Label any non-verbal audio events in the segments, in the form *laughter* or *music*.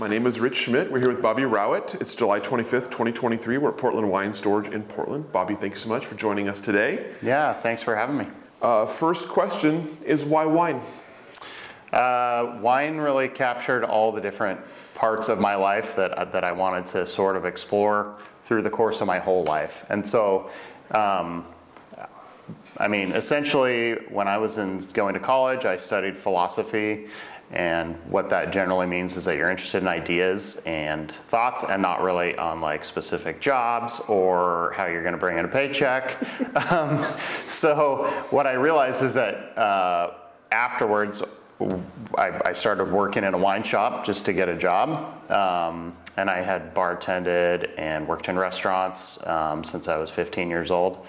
My name is Rich Schmidt. We're here with Bobby Rowett. It's July 25th, 2023. We're at Portland Wine Storage in Portland. Bobby, thank you so much for joining us today. Yeah, thanks for having me. Uh, first question is why wine? Uh, wine really captured all the different parts of my life that, that I wanted to sort of explore through the course of my whole life. And so, um, I mean, essentially, when I was in going to college, I studied philosophy and what that generally means is that you're interested in ideas and thoughts and not really on like specific jobs or how you're going to bring in a paycheck. *laughs* um, so what I realized is that uh, afterwards, I, I, started working in a wine shop just to get a job. Um, and I had bartended and worked in restaurants um, since I was 15 years old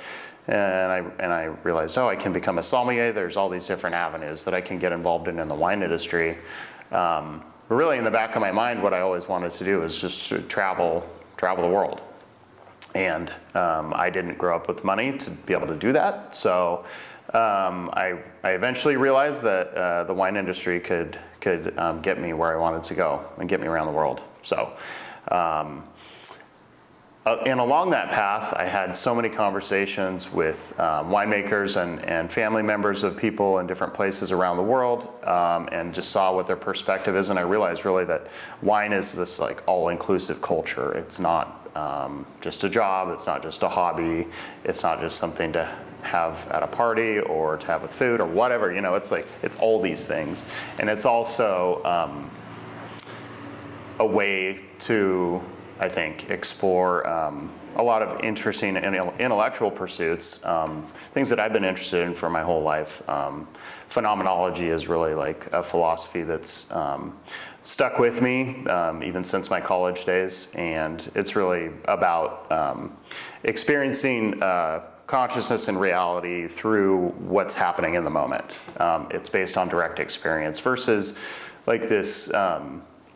and I, and I realized, oh, I can become a sommelier. There's all these different avenues that I can get involved in in the wine industry. Um, really, in the back of my mind, what I always wanted to do was just travel, travel the world. And um, I didn't grow up with money to be able to do that. So um, I, I eventually realized that uh, the wine industry could, could um, get me where I wanted to go and get me around the world. So um, uh, and along that path, I had so many conversations with um, winemakers and, and family members of people in different places around the world, um, and just saw what their perspective is. And I realized really that wine is this like all-inclusive culture. It's not um, just a job. It's not just a hobby. It's not just something to have at a party or to have with food or whatever. You know, it's like it's all these things, and it's also um, a way to I think, explore um, a lot of interesting intellectual pursuits, um, things that I've been interested in for my whole life. Um, phenomenology is really like a philosophy that's um, stuck with me um, even since my college days, and it's really about um, experiencing uh, consciousness and reality through what's happening in the moment. it's based on direct experience versus like this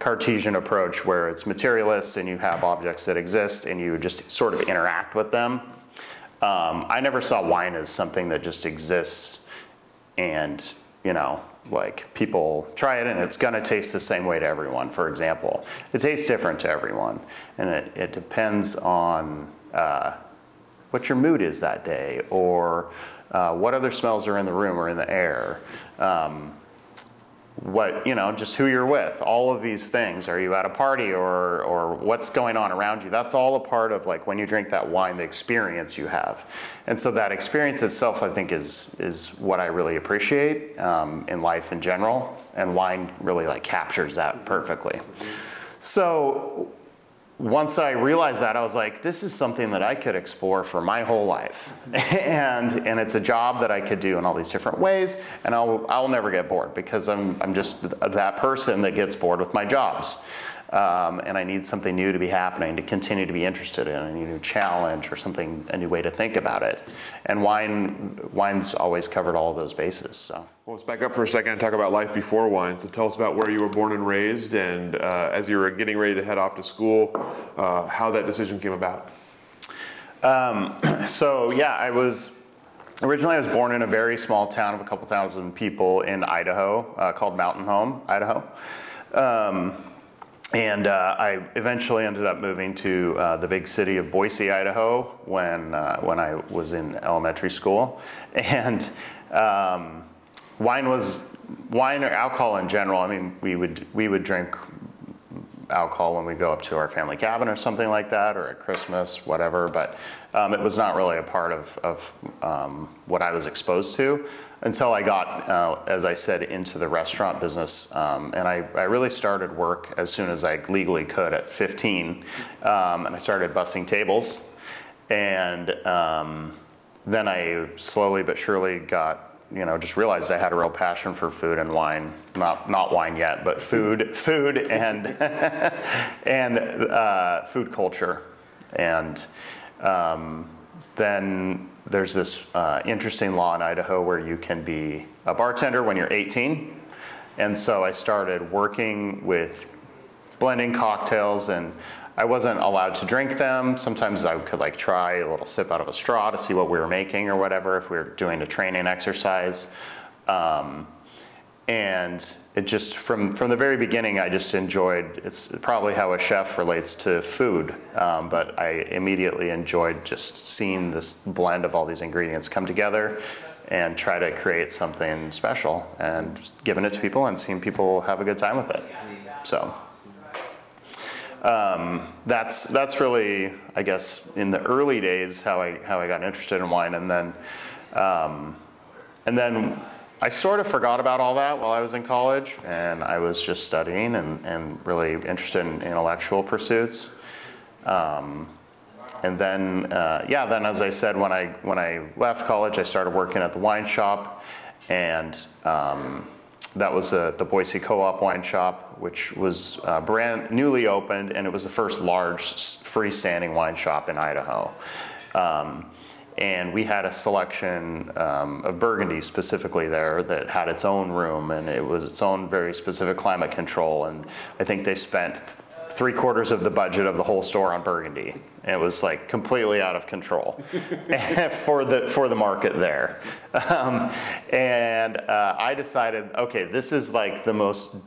Cartesian approach where it's materialist and you have objects that exist and you just sort of interact with them. Um, I never saw wine as something that just exists and, you know, like people try it and it's gonna taste the same way to everyone, for example. It tastes different to everyone and it, it depends on uh, what your mood is that day or uh, what other smells are in the room or in the air. Um, what you know just who you're with. All of these things. Are you at a party or or what's going on around you? That's all a part of like when you drink that wine the experience you have. And so that experience itself i think is is what i really appreciate um, in life in general. And wine really like captures that perfectly. So once I realized that, I was like, this is something that I could explore for my whole life. *laughs* and, and it's a job that I could do in all these different ways, and I'll, I'll never get bored because I'm, I'm just that person that gets bored with my jobs. Um, and I need something new to be happening to continue to be interested in, a new challenge or something, a new way to think about it. And wine, wine's always covered all of those bases. So. Well, let's back up for a second and talk about life before wine. So tell us about where you were born and raised, and uh, as you were getting ready to head off to school, uh, how that decision came about. Um, *clears throat* so yeah, I was originally I was born in a very small town of a couple thousand people in Idaho uh, called Mountain Home, Idaho. Um, and uh, I eventually ended up moving to uh, the big city of Boise, Idaho, when uh, when I was in elementary school, *laughs* and um, wine was wine or alcohol in general. I mean, we would we would drink alcohol when we go up to our family cabin or something like that, or at Christmas, whatever. But um, it was not really a part of of um, what I was exposed to until I got, uh, as I said, into the restaurant business. Um, and I, I, really started work as soon as I legally could at 15. Um, and I started bussing tables. And um, then I slowly but surely got, you know, just realized I had a real passion for food and wine. Not, not wine yet, but food, food and, *laughs* and uh, food culture. And um, then there's this uh, interesting law in Idaho where you can be a bartender when you're 18. And so I started working with blending cocktails and I wasn't allowed to drink them. Sometimes I could like try a little sip out of a straw to see what we were making or whatever if we were doing a training exercise. Um, and it just from from the very beginning i just enjoyed it's probably how a chef relates to food um, but i immediately enjoyed just seeing this blend of all these ingredients come together and try to create something special and giving it to people and seeing people have a good time with it so um, that's that's really I guess in the early days how I how I got interested in wine. And then um, and then I sort of forgot about all that while I was in college. And I was just studying and, and really interested in intellectual pursuits. Um, and then uh, yeah then as I said when I when I left college I started working at the wine shop. And um, that was a, the Boise Co-op wine shop, which was uh, brand newly opened, and it was the first large freestanding wine shop in Idaho. Um, and we had a selection um, of Burgundy specifically there that had its own room, and it was its own very specific climate control. And I think they spent three quarters of the budget of the whole store on Burgundy. It was like completely out of control *laughs* for the for the market there. Um, and uh, I decided, okay, this is like the most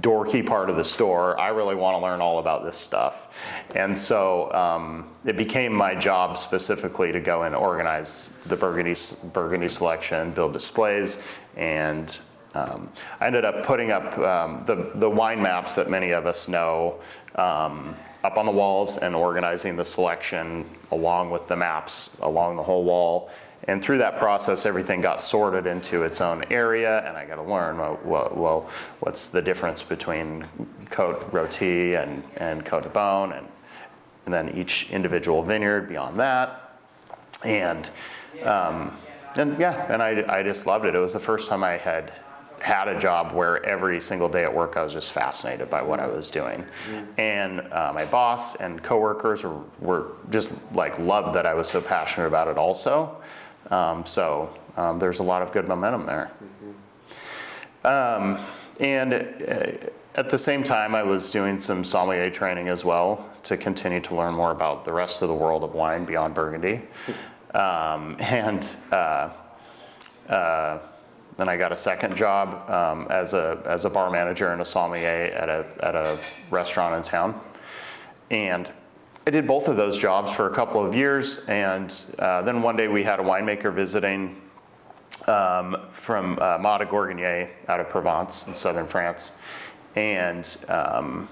dorky part of the store. I really want to learn all about this stuff. And so um, it became my job specifically to go and organize the Burgundy, Burgundy selection, build displays, and um, I ended up putting up um, the, the wine maps that many of us know um, up on the walls and organizing the selection along with the maps along the whole wall. And through that process, everything got sorted into its own area, and I got to learn well, well, what's the difference between Cote Roti and, and Cote de Beaune, and, and then each individual vineyard beyond that. And, um, and yeah, and I, I just loved it. It was the first time I had had a job where every single day at work I was just fascinated by what I was doing. Mm-hmm. And uh, my boss and coworkers were, were just like loved that I was so passionate about it also. Um, so um, there's a lot of good momentum there. Um, and uh, at the same time, I was doing some sommelier training as well to continue to learn more about the rest of the world of wine beyond Burgundy. *laughs* Um, and uh, uh, then I got a second job um, as, a, as a bar manager and a sommelier at a, at a restaurant in town. And I did both of those jobs for a couple of years. And uh, then one day we had a winemaker visiting um, from uh, de out of Provence in southern France. And um,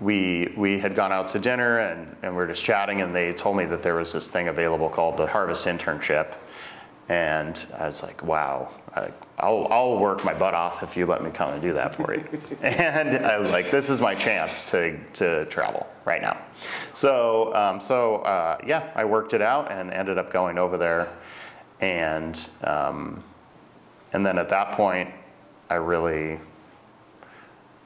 we, we had gone out to dinner and, and we were just chatting, and they told me that there was this thing available called the Harvest Internship. And I was like, wow, I, I'll, I'll work my butt off if you let me come and do that for you. *laughs* and I was like, this is my chance to, to travel right now. So, um, so uh, yeah, I worked it out and ended up going over there. And, um, and then at that point, I really,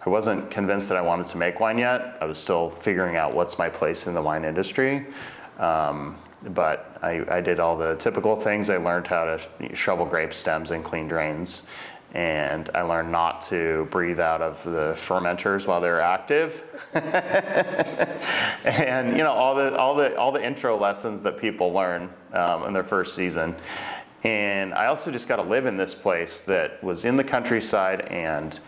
I wasn't convinced that I wanted to make wine yet. I was still figuring out what's my place in the wine industry. Um, but I, I did all the typical things. I learned how to shovel grape stems and clean drains. And I learned not to breathe out of the fermenters while they're active. *laughs* and you know all the all the all the intro lessons that people learn um, in their first season. And I also just got to live in this place that was in the countryside, and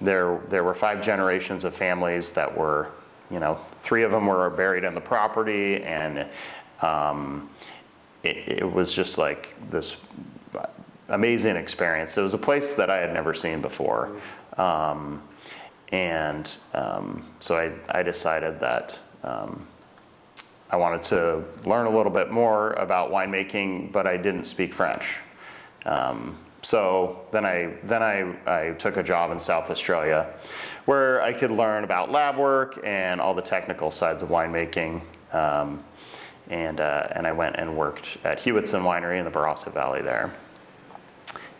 there there were five generations of families that were, you know, three of them were buried in the property, and um, it, it, was just like this amazing experience. It was a place that I had never seen before. Um, and um, so I, I, decided that um, I wanted to learn a little bit more about winemaking, but I didn't speak French. Um, so then I then I, I took a job in South Australia, where I could learn about lab work and all the technical sides of winemaking. And, uh, and I went and worked at Hewitson Winery in the Barossa Valley there.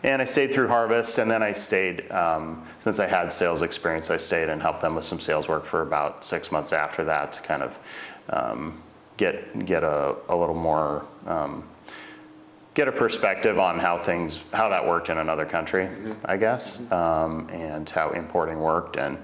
And I stayed through harvest, and then I stayed, um, since I had sales experience, I stayed and helped them with some sales work for about six months after that to kind of um, get, get a, a little more um, get a perspective on how things, how that worked in another country, I guess, um, and how importing worked. And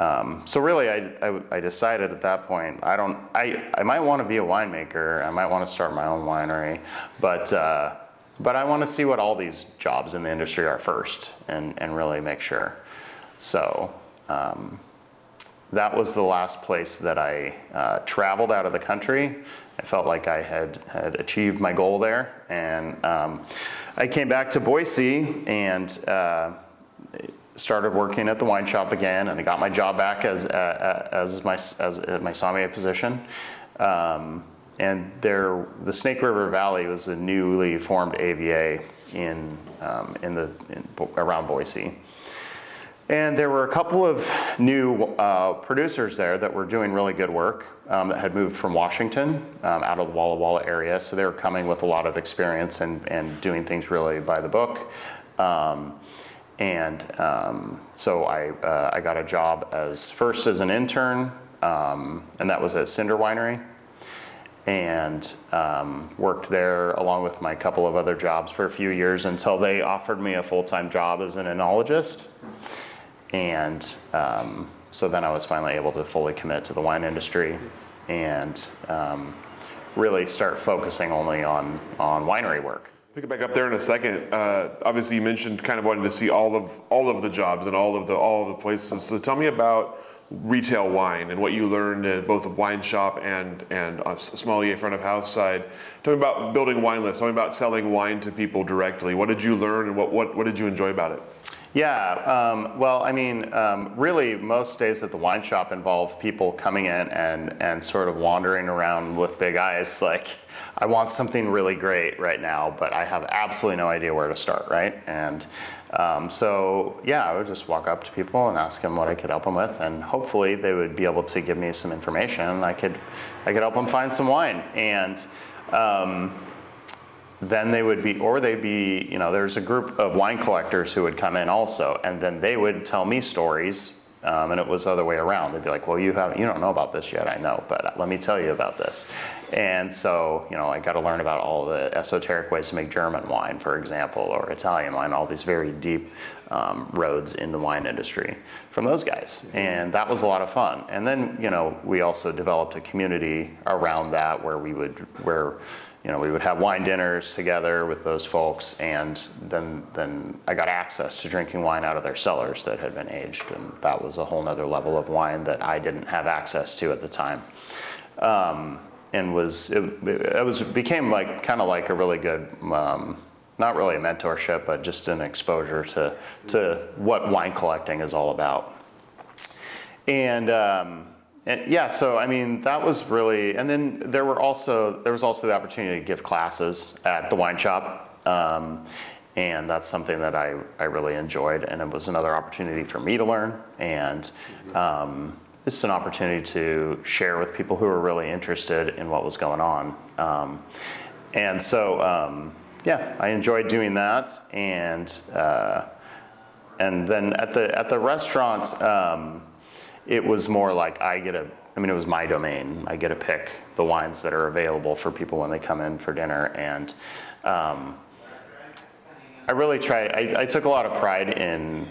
um, so really, I, I, I decided at that point, I don't, I, I might want to be a winemaker. I might want to start my own winery, but uh, but I want to see what all these jobs in the industry are first, and and really make sure. So. Um, that was the last place that I uh, traveled out of the country. I felt like I had, had achieved my goal there. And um, I came back to Boise and uh, started working at the wine shop again. And I got my job back as, as my, as my sommelier position. Um, and there, the Snake River Valley was a newly formed AVA in, um, in the, in, around Boise. And there were a couple of new uh, producers there that were doing really good work um, that had moved from Washington um, out of the Walla Walla area. So they were coming with a lot of experience and, and doing things really by the book. Um, and um, so I, uh, I got a job as first as an intern, um, and that was at Cinder Winery. And um, worked there along with my couple of other jobs for a few years until they offered me a full time job as an enologist. And um, so then I was finally able to fully commit to the wine industry and um, really start focusing only on, on winery work. Pick it back up there in a second. Uh, obviously, you mentioned kind of wanting to see all of all of the jobs and all of the all of the places. So tell me about retail wine and what you learned at both a wine shop and and a sommelier front of house side. Tell me about building wine lists. Tell me about selling wine to people directly. What did you learn and what what, what did you enjoy about it? Yeah, um, well, I mean, um, really, most days at the wine shop involve people coming in and, and sort of wandering around with big eyes, *laughs* like, I want something really great right now, but I have absolutely no idea where to start, right? And um, so, yeah, I would just walk up to people and ask them what I could help them with, and hopefully they would be able to give me some information. I could, I could help them find some wine, and um, then they would be, or they'd be, you know, there's a group of wine collectors who would come in also, and then they would tell me stories, um, and it was the other way around. They'd be like, well, you haven't, you don't know about this yet, I know, but let me tell you about this. And so, you know, I got to learn about all the esoteric ways to make German wine, for example, or Italian wine, all these very deep um, roads in the wine industry from those guys. And that was a lot of fun. And then, you know, we also developed a community around that where we would, where, you know, we would have wine dinners together with those folks, and then then I got access to drinking wine out of their cellars that had been aged, and that was a whole nother level of wine that I didn't have access to at the time. Um, and was it, it was became like kind of like a really good um, not really a mentorship but just an exposure to to what wine collecting is all about and um, and yeah, so I mean that was really, and then there were also there was also the opportunity to give classes at the wine shop, um, and that's something that I I really enjoyed, and it was another opportunity for me to learn, and um, it's an opportunity to share with people who are really interested in what was going on, um, and so um, yeah, I enjoyed doing that, and uh, and then at the at the restaurant um, it was more like I get a, I mean, it was my domain. I get to pick the wines that are available for people when they come in for dinner. And um, I really tried, I, I took a lot of pride in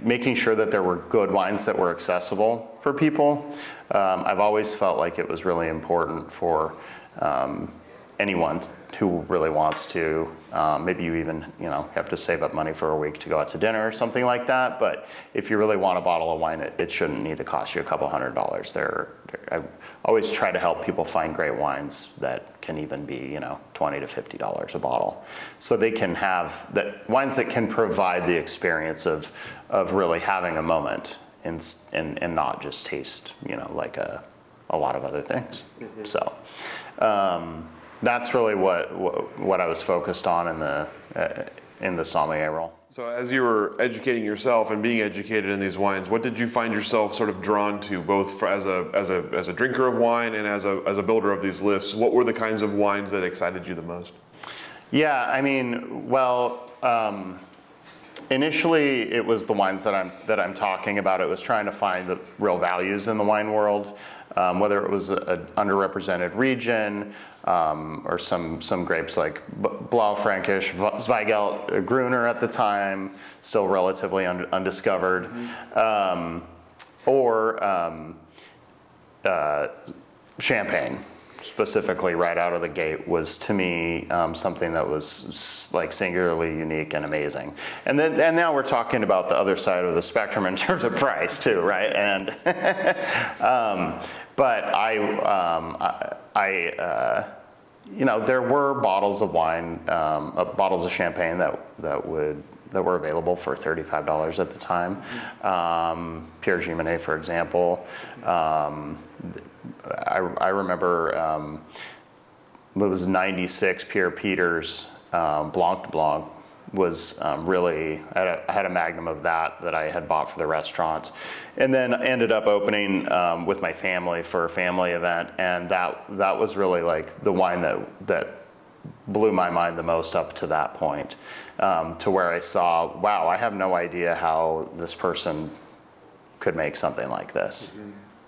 making sure that there were good wines that were accessible for people. Um, I've always felt like it was really important for um, anyone who really wants to. Um, maybe you even you know have to save up money for a week to go out to dinner or something like that. But if you really want a bottle of wine, it, it shouldn't need to cost you a couple hundred dollars. There, I always try to help people find great wines that can even be you know twenty to fifty dollars a bottle, so they can have that wines that can provide the experience of of really having a moment and and, and not just taste you know like a a lot of other things. Mm-hmm. So. Um, that's really what, what, what I was focused on in the uh, in the sommelier role. So as you were educating yourself and being educated in these wines, what did you find yourself sort of drawn to, both as a as a as a drinker of wine and as a as a builder of these lists? What were the kinds of wines that excited you the most? Yeah, I mean, well. Um, initially, it was the wines that I'm that I'm talking about. It was trying to find the real values in the wine world, um, whether it was an underrepresented region, um, or some some grapes like Blaufränkisch, Zweigelt, uh, Gruner at the time, still relatively un- undiscovered, um, or um, uh, champagne specifically right out of the gate was to me um, something that was like singularly unique and amazing. And then and now we're talking about the other side of the spectrum in terms of price too, right? And *laughs* um, but I um, I, I uh, you know there were bottles of wine, um, uh, bottles of champagne that that would that were available for $35 at the time. Um, Pierre Gimonnet, for example. Um, I, I remember um, it was 96 Pierre Peters um, Blanc de Blanc was um, really I had, a, I had a magnum of that that I had bought for the restaurant, and then ended up opening um, with my family for a family event, and that that was really like the wine that that blew my mind the most up to that point, um, to where I saw wow I have no idea how this person could make something like this,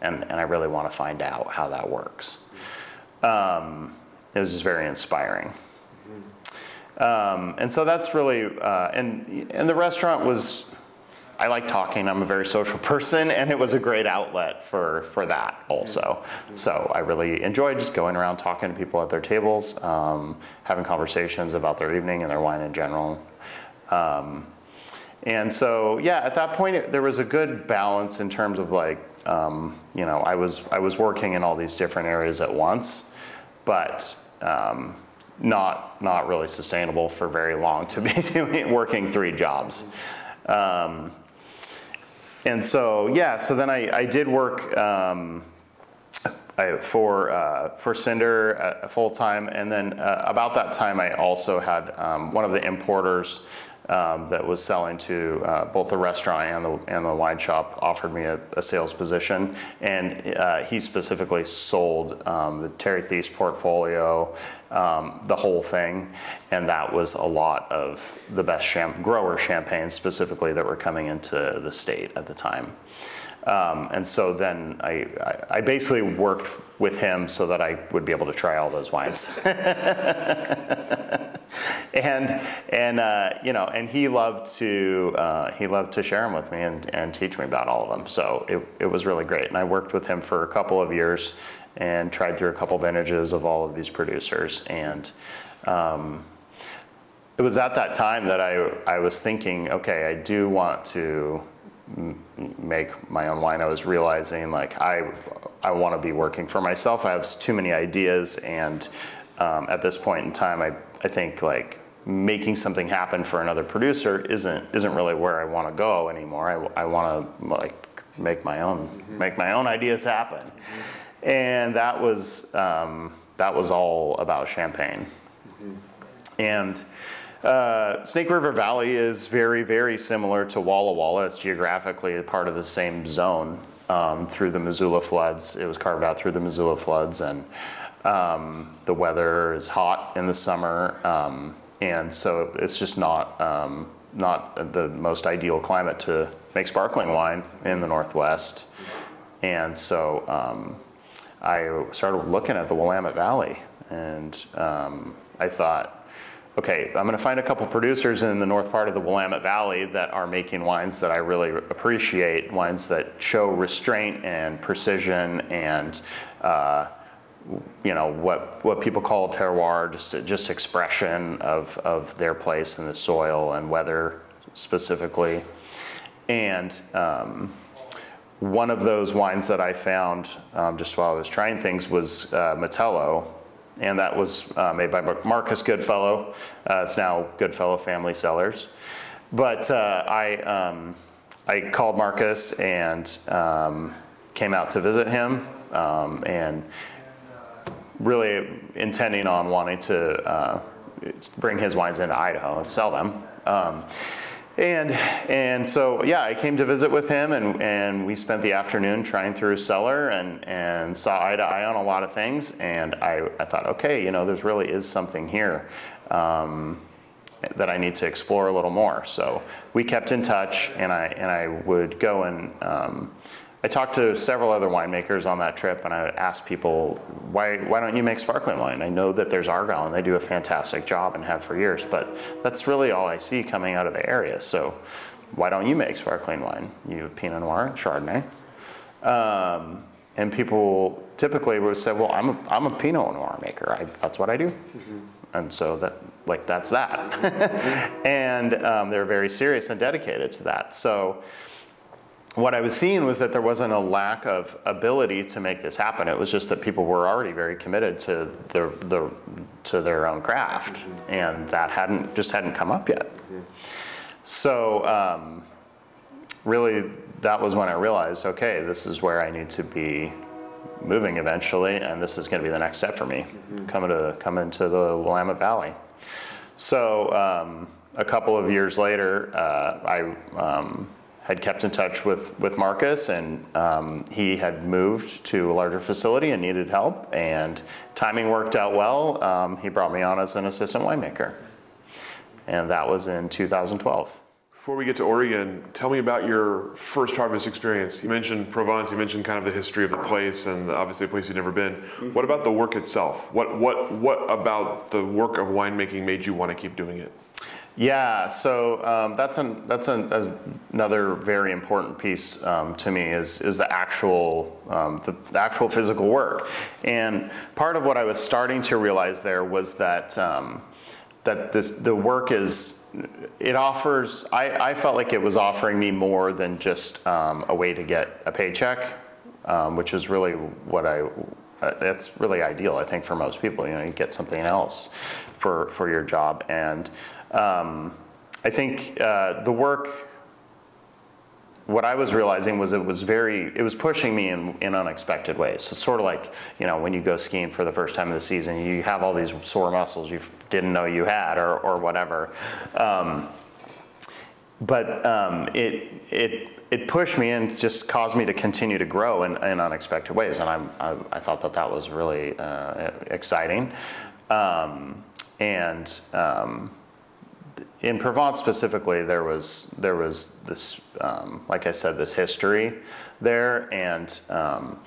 and and I really want to find out how that works. Um, it was just very inspiring. Um, and so that's really, uh, and, and the restaurant was, I like talking, I'm a very social person, and it was a great outlet for, for that also. So I really enjoyed just going around talking to people at their tables, um, having conversations about their evening and their wine in general. Um, and so, yeah, at that point, it, there was a good balance in terms of like, um, you know, I was I was working in all these different areas at once, but um, not not really sustainable for very long to be *laughs* doing working three jobs. Um, and so, yeah, so then I, I did work um, I, for uh, for Cinder uh, full time, and then uh, about that time, I also had um, one of the importers um, that was selling to uh, both the restaurant and the and the wine shop offered me a, a sales position, and uh, he specifically sold um, the Terry Theise portfolio, um, the whole thing, and that was a lot of the best champ- grower champagnes specifically that were coming into the state at the time. Um, and so then I, I, I basically worked with him so that I would be able to try all those wines. *laughs* and and uh, you know, and he loved to uh, he loved to share them with me and, and teach me about all of them. So it, it was really great. And I worked with him for a couple of years and tried through a couple vintages of all of these producers. And um, it was at that time that I I was thinking, okay, I do want to make my own wine. I was realizing like I I want to be working for myself. I have too many ideas, and um, at this point in time, I I think like making something happen for another producer isn't isn't really where I want to go anymore. I, I want to like make my own make my own ideas happen, and that was um, that was all about champagne, and. Uh, Snake River Valley is very, very similar to Walla Walla. It's geographically part of the same zone um, through the Missoula floods. It was carved out through the Missoula floods, and um, the weather is hot in the summer, um, and so it's just not um, not the most ideal climate to make sparkling wine in the Northwest. And so um, I started looking at the Willamette Valley, and um, I thought, okay, I'm going to find a couple producers in the north part of the Willamette Valley that are making wines that I really appreciate, wines that show restraint and precision and uh, you know what what people call terroir, just just expression of of their place in the soil and weather specifically, and. Um, one of those wines that I found um, just while I was trying things was uh, Matello, and that was uh, made by Marcus Goodfellow. Uh, it's now Goodfellow Family Cellars. But uh, I, um, I called Marcus and um, came out to visit him um, and really intending on wanting to uh, bring his wines into Idaho and sell them. Um, and and so yeah, I came to visit with him, and, and we spent the afternoon trying through his cellar and, and saw eye to eye on a lot of things. And I, I thought, okay, you know, there's really is something here um, that I need to explore a little more. So we kept in touch, and I and I would go and um, I talked to several other winemakers on that trip, and I asked people, why, why don't you make sparkling wine? I know that there's Argyle, and they do a fantastic job and have for years, but that's really all I see coming out of the area. So why don't you make sparkling wine? You have Pinot Noir Chardonnay. Um, and people typically would say, well, I'm a, I'm a Pinot Noir maker. I, that's what I do. And so that, like, that's that. *laughs* and um, they're very serious and dedicated to that. So what I was seeing was that there wasn't a lack of ability to make this happen. It was just that people were already very committed to their, the, to their own craft, and that hadn't just hadn't come up yet. So um, really, that was when I realized, okay, this is where I need to be moving eventually, and this is going to be the next step for me, coming to coming to the Willamette Valley. So um, a couple of years later, uh, I um, had kept in touch with with Marcus, and um, he had moved to a larger facility and needed help, and timing worked out well. Um, he brought me on as an assistant winemaker, and that was in 2012. Before we get to Oregon, tell me about your first harvest experience. You mentioned Provence, you mentioned kind of the history of the place and obviously a place you've never been. What about the work itself? What, what, what about the work of winemaking made you want to keep doing it? Yeah, so um, that's an, that's an, another very important piece um, to me is is the actual um, the, the, actual physical work, and part of what I was starting to realize there was that um, that the the work is it offers I, I felt like it was offering me more than just um, a way to get a paycheck um, which is really what i uh, that's really ideal i think for most people you know you get something else for for your job. And um, i think uh, the work what I was realizing was it was very, it was pushing me in, in unexpected ways. So sort of like, you know, when you go skiing for the first time of the season, you have all these sore muscles you didn't know you had or, or whatever. Um, but um, it, it, it pushed me and just caused me to continue to grow in, in unexpected ways. And I'm, I, I thought that that was really uh, exciting. Um, and um, in Provence specifically, there was there was this, um, like I said, this history there, and um,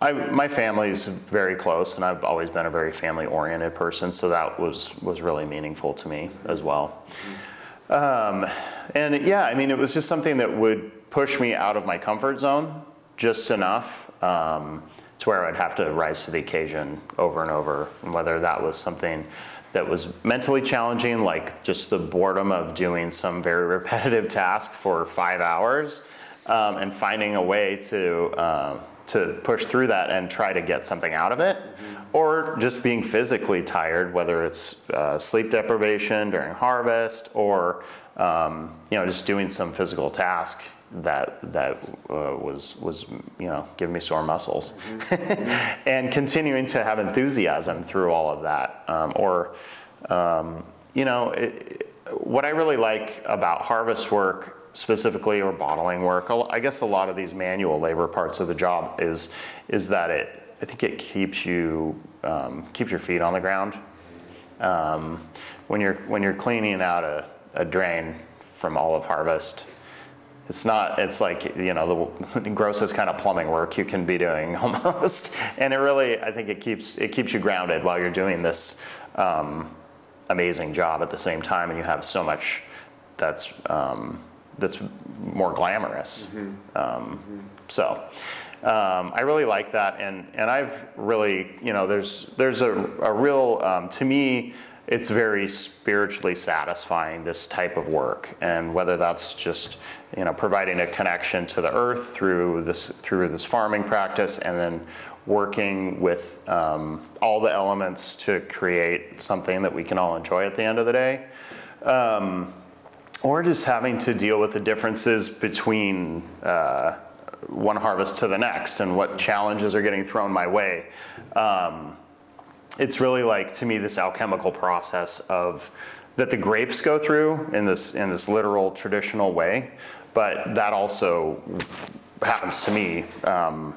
I, my family's very close, and I've always been a very family-oriented person, so that was was really meaningful to me as well. Um, and yeah, I mean, it was just something that would push me out of my comfort zone just enough um, to where I'd have to rise to the occasion over and over, and whether that was something that was mentally challenging, like just the boredom of doing some very *laughs* repetitive task for five hours, um, and finding a way to uh, to push through that and try to get something out of it, mm-hmm. or just being physically tired, whether it's uh, sleep deprivation during harvest or um, you know just doing some physical task that that uh, was was you know giving me sore muscles, *laughs* and continuing to have enthusiasm through all of that. Um, or, um, you know, it, what I really like about harvest work specifically or bottling work, I guess a lot of these manual labor parts of the job is is that it. I think it keeps you um, keeps your feet on the ground. Um, when you're when you're cleaning out a, a drain from olive harvest it's not it's like you know the *laughs* grossest kind of plumbing work you can be doing *laughs* almost and it really i think it keeps it keeps you grounded while you're doing this um, amazing job at the same time and you have so much that's um, that's more glamorous mm-hmm. Um, mm-hmm. so um, I really like that, and and I've really, you know, there's there's a, a real um, to me it's very spiritually satisfying this type of work. And whether that's just you know providing a connection to the earth through this through this farming practice and then working with um, all the elements to create something that we can all enjoy at the end of the day um, or just having to deal with the differences between uh, one harvest to the next and what challenges are getting thrown my way um, it's really like to me this alchemical process of that the grapes go through in this in this literal traditional way, but that also happens to me um,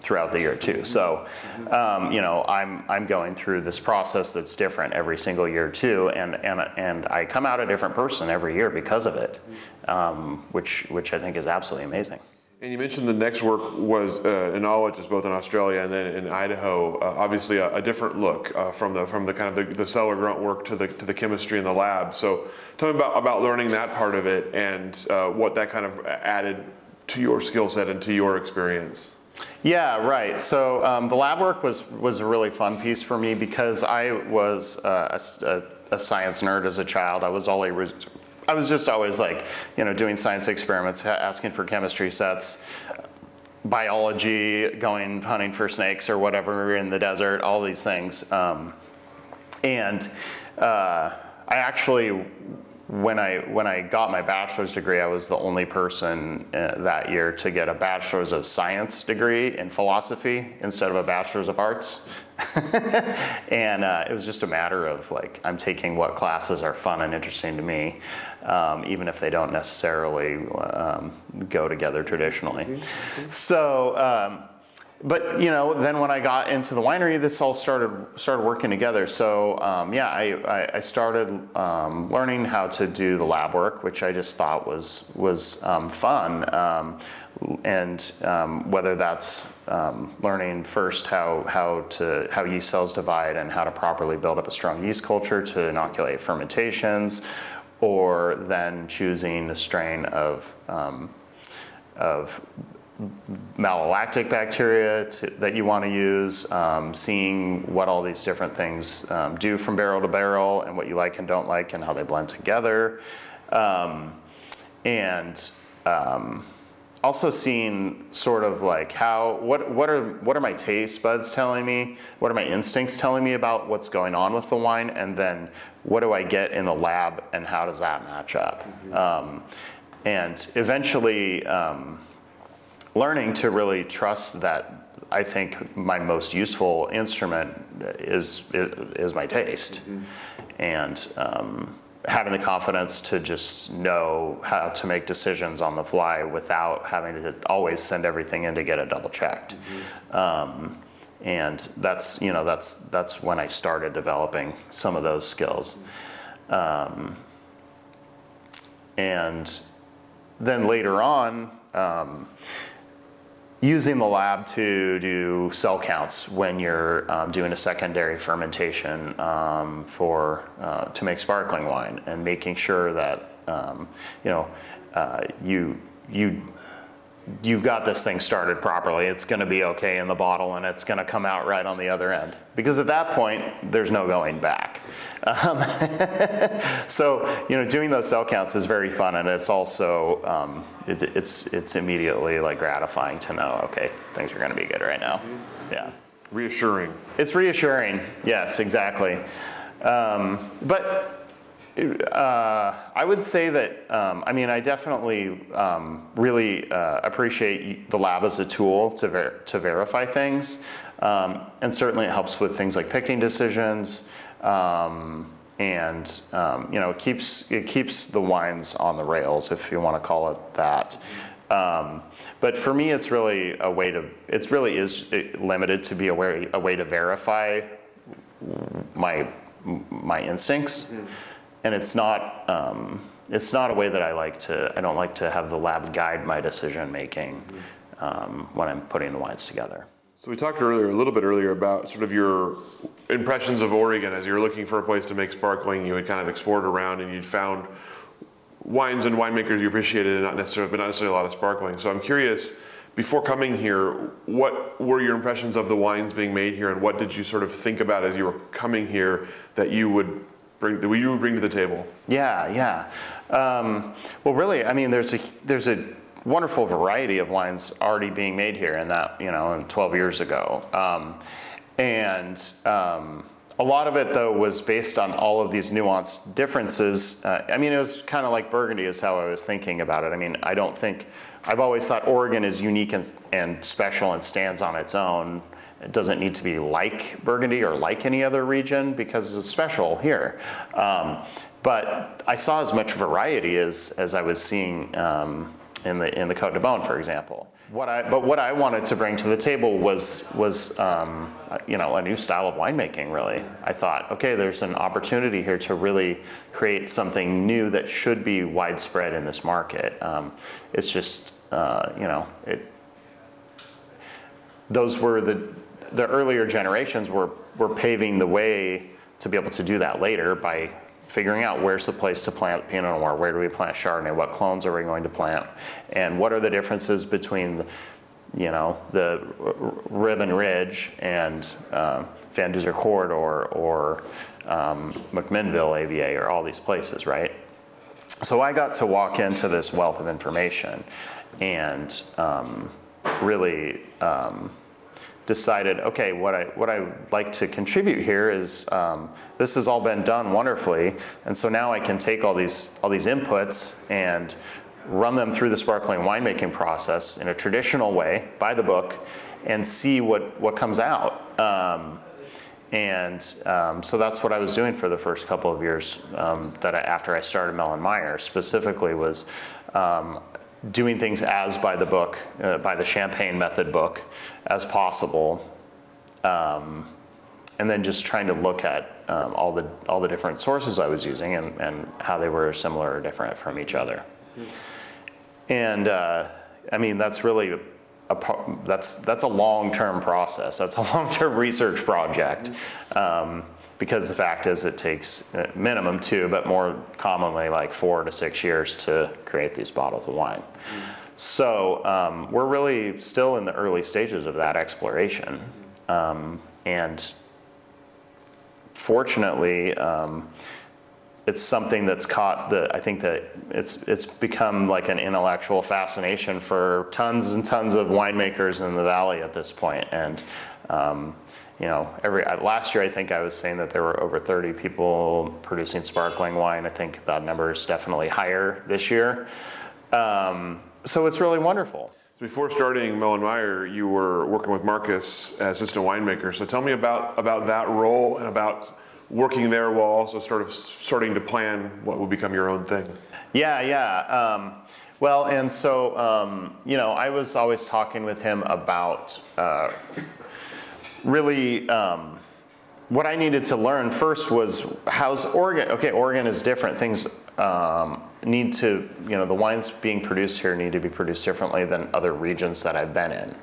throughout the year too. So, um, you know, I'm I'm going through this process that's different every single year too, and and and I come out a different person every year because of it, um, which which I think is absolutely amazing. And you mentioned the next work was uh, enologist both in Australia and then in Idaho. Uh, obviously, a, a, different look uh, from the from the kind of the, the cellar grunt work to the to the chemistry in the lab. So, tell me about about learning that part of it and uh, what that kind of added to your skill set and to your experience. Yeah, right. So um, the lab work was was a really fun piece for me because I was uh, a, a, science nerd as a child. I was always I was just always like, you know, doing science experiments, asking for chemistry sets, biology, going hunting for snakes or whatever in the desert, all these things. Um, and uh, I actually when I when I got my bachelor's degree, I was the only person uh, that year to get a bachelor's of science degree in philosophy instead of a bachelor's of arts. *laughs* and uh, it was just a matter of like I'm taking what classes are fun and interesting to me, um, even if they don't necessarily um, go together traditionally. Mm-hmm. So. Um, but you know, then when I got into the winery, this all started started working together. So um, yeah, I, I, I started um, learning how to do the lab work, which I just thought was was um, fun. Um, and um, whether that's um, learning first how how to how yeast cells divide and how to properly build up a strong yeast culture to inoculate fermentations, or then choosing a strain of of malolactic bacteria to, that you want to use, um, seeing what all these different things um, do from barrel to barrel and what you like and don't like and how they blend together. Um, and um, also seeing sort of like how what what are what are my taste buds telling me what are my instincts telling me about what's going on with the wine and then what do i get in the lab and how does that match up mm-hmm. um, and eventually um, learning to really trust that I think my most useful instrument is is, is my taste, mm-hmm. and um, having the confidence to just know how to make decisions on the fly without having to always send everything in to get it double checked. Mm-hmm. And that's you know that's that's when I started developing some of those skills. Um, and then later on, um, using the lab to do cell counts when you're um, doing a secondary fermentation um, for uh, to make sparkling wine and making sure that um, you know uh, you you you've got this thing started properly it's going to be okay in the bottle and it's going to come out right on the other end because at that point there's no going back um, *laughs* so you know, doing those cell counts is very fun, and it's also um, it, it's it's immediately like gratifying to know okay things are going to be good right now. Yeah. Reassuring. It's reassuring. Yes, exactly. Um, but. Uh, I would say that, um, I mean, I definitely um, really uh, appreciate the lab as a tool to, ver- to verify things. Um, and certainly it helps with things like picking decisions, um, and um, you know it keeps it keeps the wines on the rails, if you want to call it that. Um, but for me, it's really a way to. It really is limited to be a way, a way to verify my my instincts, mm-hmm. And it's not. Um, it's not a way that I like to. I don't like to have the lab guide my decision making um, when I'm putting the wines together. So we talked earlier, a little bit earlier, about sort of your impressions of Oregon as you were looking for a place to make sparkling. You had kind of explored around and you'd found wines and winemakers you appreciated, and not necessarily, but not necessarily a lot of sparkling. So I'm curious, before coming here, what were your impressions of the wines being made here, and what did you sort of think about as you were coming here that you would bring, that you bring to the table? Yeah, yeah. Um, well, really, I mean, there's a there's a wonderful variety of wines already being made here in that, you know, 12 years ago. Um, and um, a lot of it, though, was based on all of these nuanced differences. Uh, I mean, it was kind of like Burgundy, is how I was thinking about it. I mean, I don't think, I've always thought Oregon is unique and, and special and stands on its own. It doesn't need to be like Burgundy or like any other region because it's special here. Um, but I saw as much variety as, as I was seeing um, in the in the Cote de Beaune, for example. What I but what I wanted to bring to the table was was um, you know a new style of winemaking. Really, I thought, okay, there's an opportunity here to really create something new that should be widespread in this market. Um, it's just uh, you know, it, those were the, the earlier generations were, were paving the way to be able to do that later by figuring out where's the place to plant Pinot Noir, where do we plant Chardonnay, what clones are we going to plant, and what are the differences between, you know, the Ribbon Ridge and um, Van Duzer Corridor or um, McMinnville AVA or all these places, right? So I got to walk into this wealth of information and um, really um, decided, okay, what I what I like to contribute here is um, this has all been done wonderfully, and so now I can take all these all these inputs and run them through the sparkling winemaking process in a traditional way by the book, and see what what comes out. Um, and um, so that's what I was doing for the first couple of years um, that I, after I started Mellen Meyer specifically was um, doing things as by the book, uh, by the Champagne method book, as possible, um, and then just trying to look at um, all the all the different sources I was using and, and how they were similar or different from each other. And uh, I mean that's really a, that's that's a long-term process. That's a *laughs* long-term research project. Um, because the fact is it takes uh, minimum two, but more commonly like four to six years to create these bottles of wine. So um, we're really still in the early stages of that exploration. Um, and fortunately, um, it's something that's caught the, I think that it's, it's become like an intellectual fascination for tons and tons of winemakers in the valley at this point. And um, you know, every uh, last year I think I was saying that there were over 30 people producing sparkling wine. I think that number is definitely higher this year. Um, so it's really wonderful. Before starting Mellen Meyer, you were working with Marcus as assistant winemaker. So tell me about about that role and about working there while also sort of starting to plan what will become your own thing. Yeah, yeah. Um, well, and so um, you know, I was always talking with him about uh, really um, what I needed to learn first was how's Oregon. Okay, Oregon is different. Things um, need to, you know, the wines being produced here need to be produced differently than other regions that I've been in.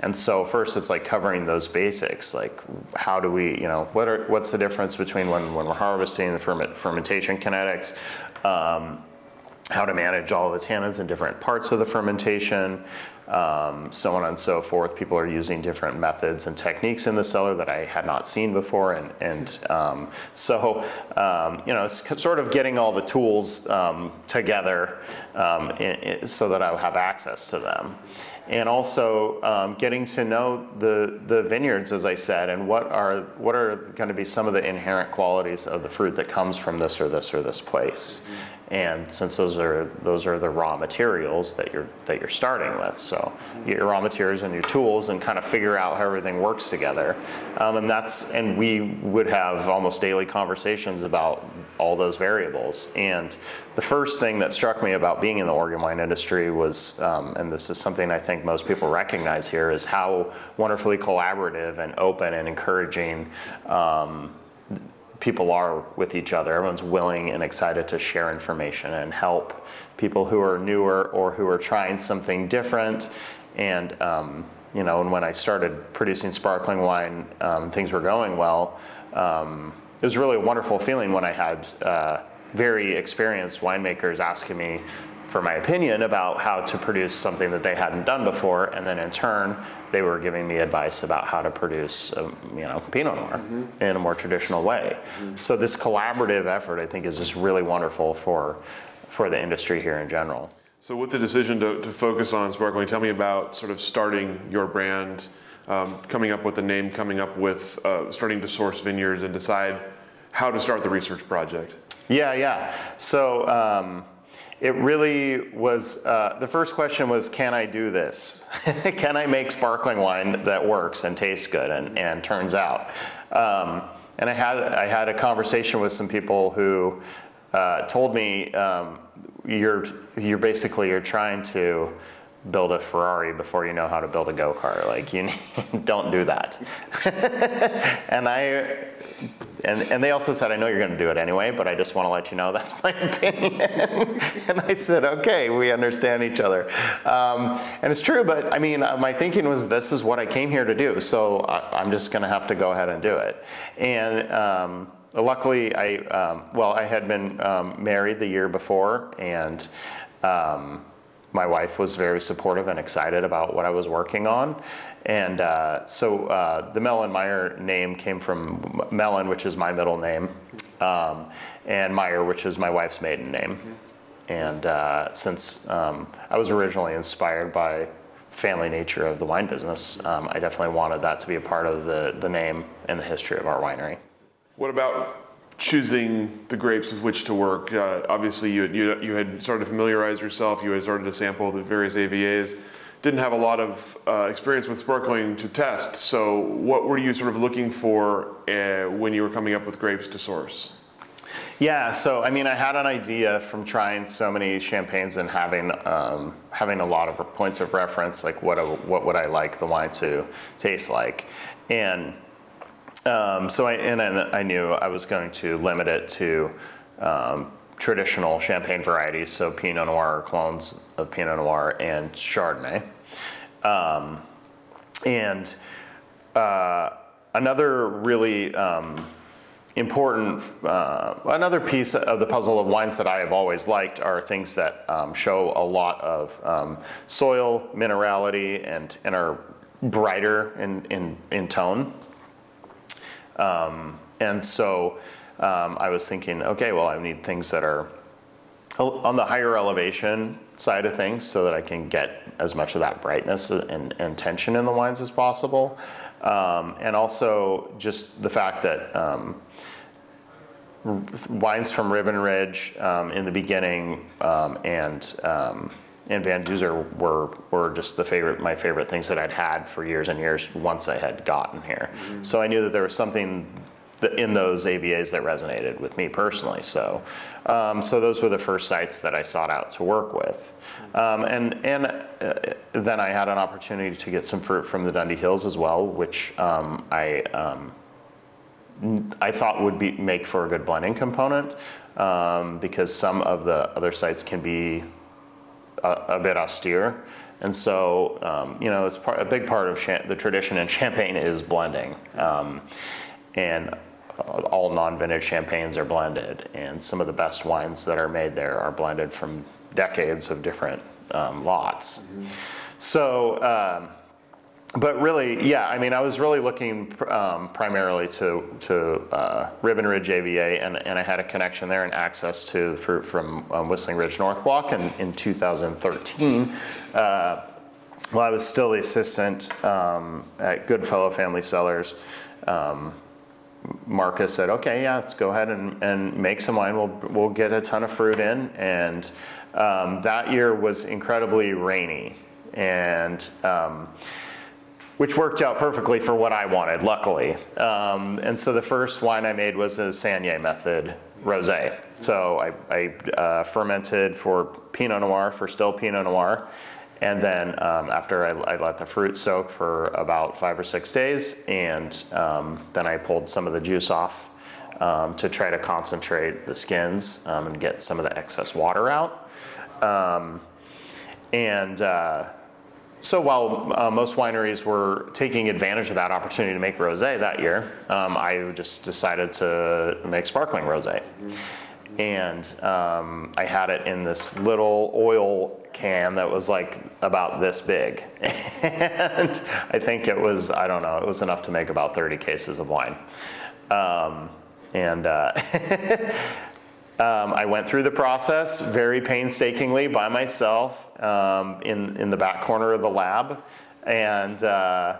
And so first it's like covering those basics, like how do we, you know, what are, what's the difference between when, when we're harvesting the ferment, fermentation kinetics, um, how to manage all the tannins in different parts of the fermentation, um, so on and so forth. People are using different methods and techniques in the cellar that I had not seen before, and, and um, so um, you know, it's sort of getting all the tools um, together um, in, in, so that I'll have access to them. And also um, getting to know the, the vineyards, as I said, and what are what are going to be some of the inherent qualities of the fruit that comes from this or this or this place. Mm-hmm. And since those are those are the raw materials that you're that you're starting with so get your raw materials and your tools and kind of figure out how everything works together. Um, and that's and we would have almost daily conversations about all those variables and the first thing that struck me about being in the Oregon wine industry was um, and this is something I think most people recognize here is how wonderfully collaborative and open and encouraging um, people are with each other. Everyone's willing and excited to share information and help people who are newer or who are trying something different. And um, you know, and when I started producing sparkling wine, um, things were going well. Um, it was really a wonderful feeling when I had uh, very experienced winemakers asking me for my opinion about how to produce something that they hadn't done before, and then in turn, they were giving me advice about how to produce, um, you know, Pinot Noir mm-hmm. in a more traditional way. Mm-hmm. So this collaborative effort, I think, is just really wonderful for for the industry here in general. So with the decision to, to focus on sparkling, tell me about sort of starting your brand, um, coming up with a name, coming up with uh, starting to source vineyards, and decide how to start the research project. Yeah, yeah. So. Um, it really was uh, the first question was can i do this *laughs* can i make sparkling wine that works and tastes good and, and turns out um, and i had i had a conversation with some people who uh, told me um, you're you're basically you're trying to build a Ferrari before you know how to build a go kart. Like you *laughs* don't do that. *laughs* and I and, and they also said, I know you're going to do it anyway, but I just want to let you know that's my opinion. *laughs* and I said, okay, we understand each other. Um, and it's true, but I mean, uh, my thinking was this is what I came here to do, so I, am just going to have to go ahead and do it. And um, luckily, I um, well, I had been um, married the year before, and um, my wife was very supportive and excited about what I was working on. And uh, so uh, the Mellen Meyer name came from Mellen, which is my middle name, um, and Meyer, which is my wife's maiden name. And uh, since um, I was originally inspired by family nature of the wine business, um, I definitely wanted that to be a part of the, the name and the history of our winery. What about choosing the grapes with which to work? Uh, obviously, you, you, you had started to familiarize yourself, you had started to sample the various AVAs didn't have a lot of uh, experience with sparkling to test. So, what were you sort of looking for uh, when you were coming up with grapes to source? Yeah, so I mean, I had an idea from trying so many champagnes and having um, having a lot of points of reference, like what a, what would I like the wine to taste like, and um, so I and I knew I was going to limit it to um, traditional champagne varieties, so Pinot Noir, clones of Pinot Noir, and Chardonnay. Um, and uh, another really um, important, uh, another piece of the puzzle of wines that I have always liked are things that um, show a lot of um, soil, minerality, and, and are brighter in, in, in tone. Um, and so um, I was thinking, okay, well, I need things that are on the higher elevation side of things so that I can get as much of that brightness and, and tension in the wines as possible. Um, and also just the fact that um, wines from Ribbon Ridge um, in the beginning um, and um, and Van Duzer were were just the favorite my favorite things that I'd had for years and years once I had gotten here. Mm-hmm. So I knew that there was something in those AVAs that resonated with me personally. So, um, so those were the first sites that I sought out to work with. Um, and and uh, then I had an opportunity to get some fruit from the Dundee Hills as well, which um, I um, I thought would be make for a good blending component um, because some of the other sites can be a, a bit austere. And so, um, you know, it's part, a big part of the tradition in *laughs* Champagne is blending. Um, and all non-vintage champagnes are blended, and some of the best wines that are made there are blended from decades of different um, lots. Mm-hmm. So, um, but really, yeah, I mean, I was really looking um, primarily to to uh, Ribbon Ridge AVA, and, and I had a connection there and access to fruit from um, Whistling Ridge North Block. And in 2013, uh, while I was still the assistant um, at Goodfellow Family Cellars. Um, Marcus said, okay, yeah, let's go ahead and, and make some wine. We'll, we'll get a ton of fruit in. And um, that year was incredibly rainy, and um, which worked out perfectly for what I wanted, luckily. Um, and so the first wine I made was a Saignée method rosé. So I, I uh, fermented for Pinot Noir, for still Pinot Noir. And then um, after I, I, let the fruit soak for about five or six days, and um, then I pulled some of the juice off um, to try to concentrate the skins um, and get some of the excess water out. Um, and uh, so while uh, most wineries were taking advantage of that opportunity to make rosé that year, um, I just decided to make sparkling rosé. And I had it in this little oil can that was like about this big. *laughs* and I think it was, I don't know, it was enough to make about 30 cases of wine. Um, and uh, *laughs* um, I went through the process very painstakingly by myself um, in, in the back corner of the lab. And uh,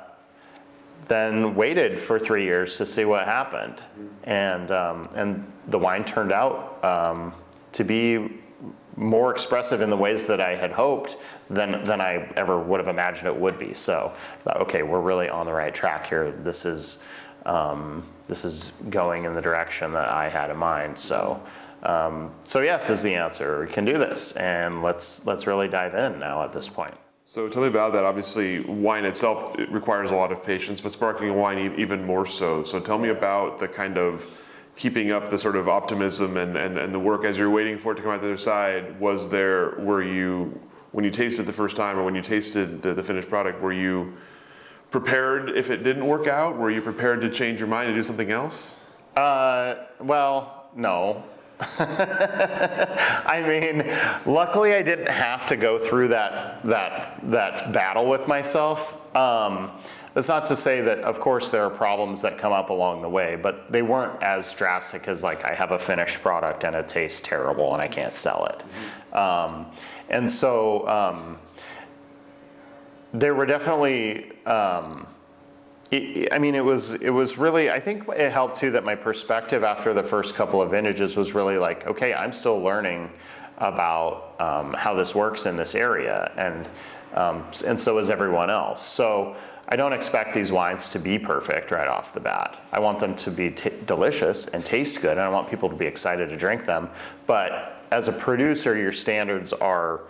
then waited for three years to see what happened. And, um, and the wine turned out um, to be more expressive in the ways that I had hoped than, than I ever would have imagined it would be. So, okay, we're really on the right track here. This is, um, this is going in the direction that I had in mind. So, um, so yes is the answer. We can do this, and let's let's really dive in now at this point. So tell me about that. Obviously, wine itself it requires a lot of patience, but sparkling wine even more so. So tell me about the kind of keeping up the sort of optimism and, and, and the work as you're waiting for it to come out the other side. Was there, were you, when you tasted the first time or when you tasted the, the finished product, were you prepared if it didn't work out? Were you prepared to change your mind and do something else? Uh, well, no. *laughs* I mean, luckily I didn't have to go through that that that battle with myself. Um, that's not to say that, of course, there are problems that come up along the way, but they weren't as drastic as like I have a finished product and it tastes terrible and I can't sell it. Um, and so um, there were definitely. Um, I mean, it was it was really. I think it helped too that my perspective after the first couple of vintages was really like, okay, I'm still learning about um, how this works in this area, and um, and so is everyone else. So I don't expect these wines to be perfect right off the bat. I want them to be t- delicious and taste good, and I want people to be excited to drink them. But as a producer, your standards are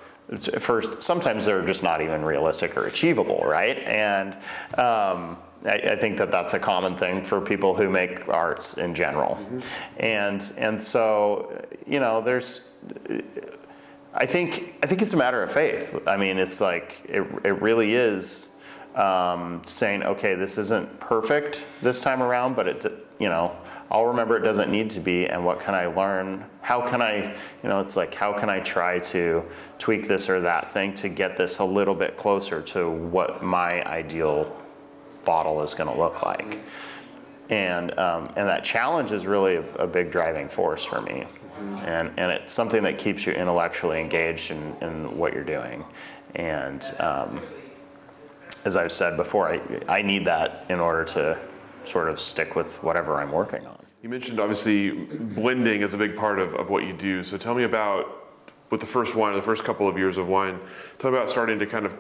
first. Sometimes they're just not even realistic or achievable, right? And um, I, I, think that that's a common thing for people who make arts in general. Mm-hmm. And and so you know, there's. I think I think it's a matter of faith. I mean, it's like it it really is. Um, saying, okay, this isn't perfect this time around, but it, you know, I'll remember it doesn't need to be, and what can I learn? How can I, you know, it's like, how can I try to tweak this or that thing to get this a little bit closer to what my ideal bottle is going to look like. And, um, and that challenge is really a, a, big driving force for me. And, and it's something that keeps you intellectually engaged in, in what you're doing. And um, as I've said before, I, I need that in order to sort of stick with whatever I'm working on. You mentioned obviously blending is a big part of, of what you do. So tell me about with the first wine, the first couple of years of wine, tell me about starting to kind of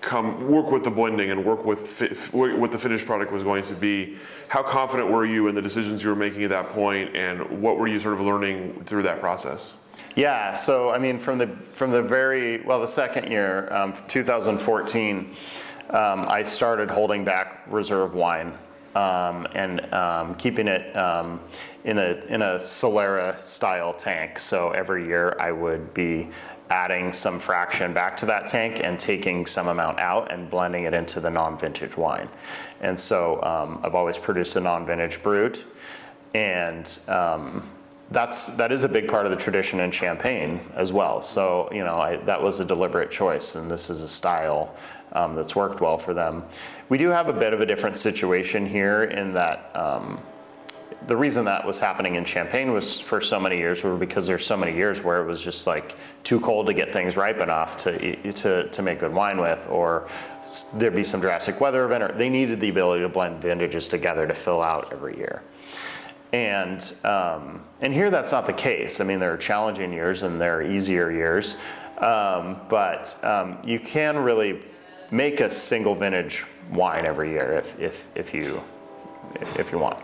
come work with the blending and work with fi- what the finished product was going to be. How confident were you in the decisions you were making at that point, and what were you sort of learning through that process? Yeah, so I mean, from the from the very well, the second year, um, 2014, um, I started holding back reserve wine um, and um, keeping it um, in a in a Solera style tank. So every year I would be adding some fraction back to that tank and taking some amount out and blending it into the non-vintage wine. And so um, I've always produced a non-vintage brut, and um, that's that is a big part of the tradition in Champagne as well. So you know I, that was a deliberate choice, and this is a style um, that's worked well for them. We do have a bit of a different situation here in that um, the reason that was happening in Champagne was for so many years were because there's so many years where it was just like too cold to get things ripe enough to to to make good wine with, or there'd be some drastic weather event, or they needed the ability to blend vintages together to fill out every year. And um, and here that's not the case. I mean, there are challenging years and there are easier years, um, but um, you can really make a single vintage wine every year if if if you if you want.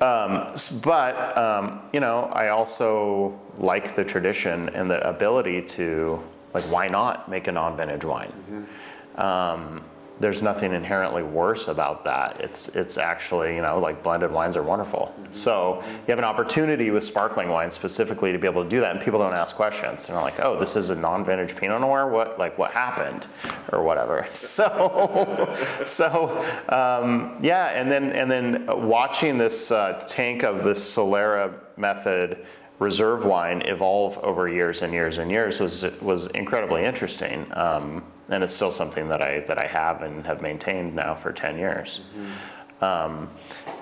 Um, but um, you know, I also like the tradition and the ability to like, why not make a non-vintage wine? Mm-hmm. Um, there's nothing inherently worse about that. It's it's actually you know like blended wines are wonderful. Mm-hmm. So you have an opportunity with sparkling wine specifically to be able to do that, and people don't ask questions. And they're like, oh, this is a non-vintage Pinot Noir. What like what happened, or whatever. *laughs* So so um, yeah, and then and then watching this uh, tank of this Solera method reserve wine evolve over years and years and years was was incredibly interesting. Um, and it's still something that I that I have and have maintained now for ten years. Mm-hmm. Um,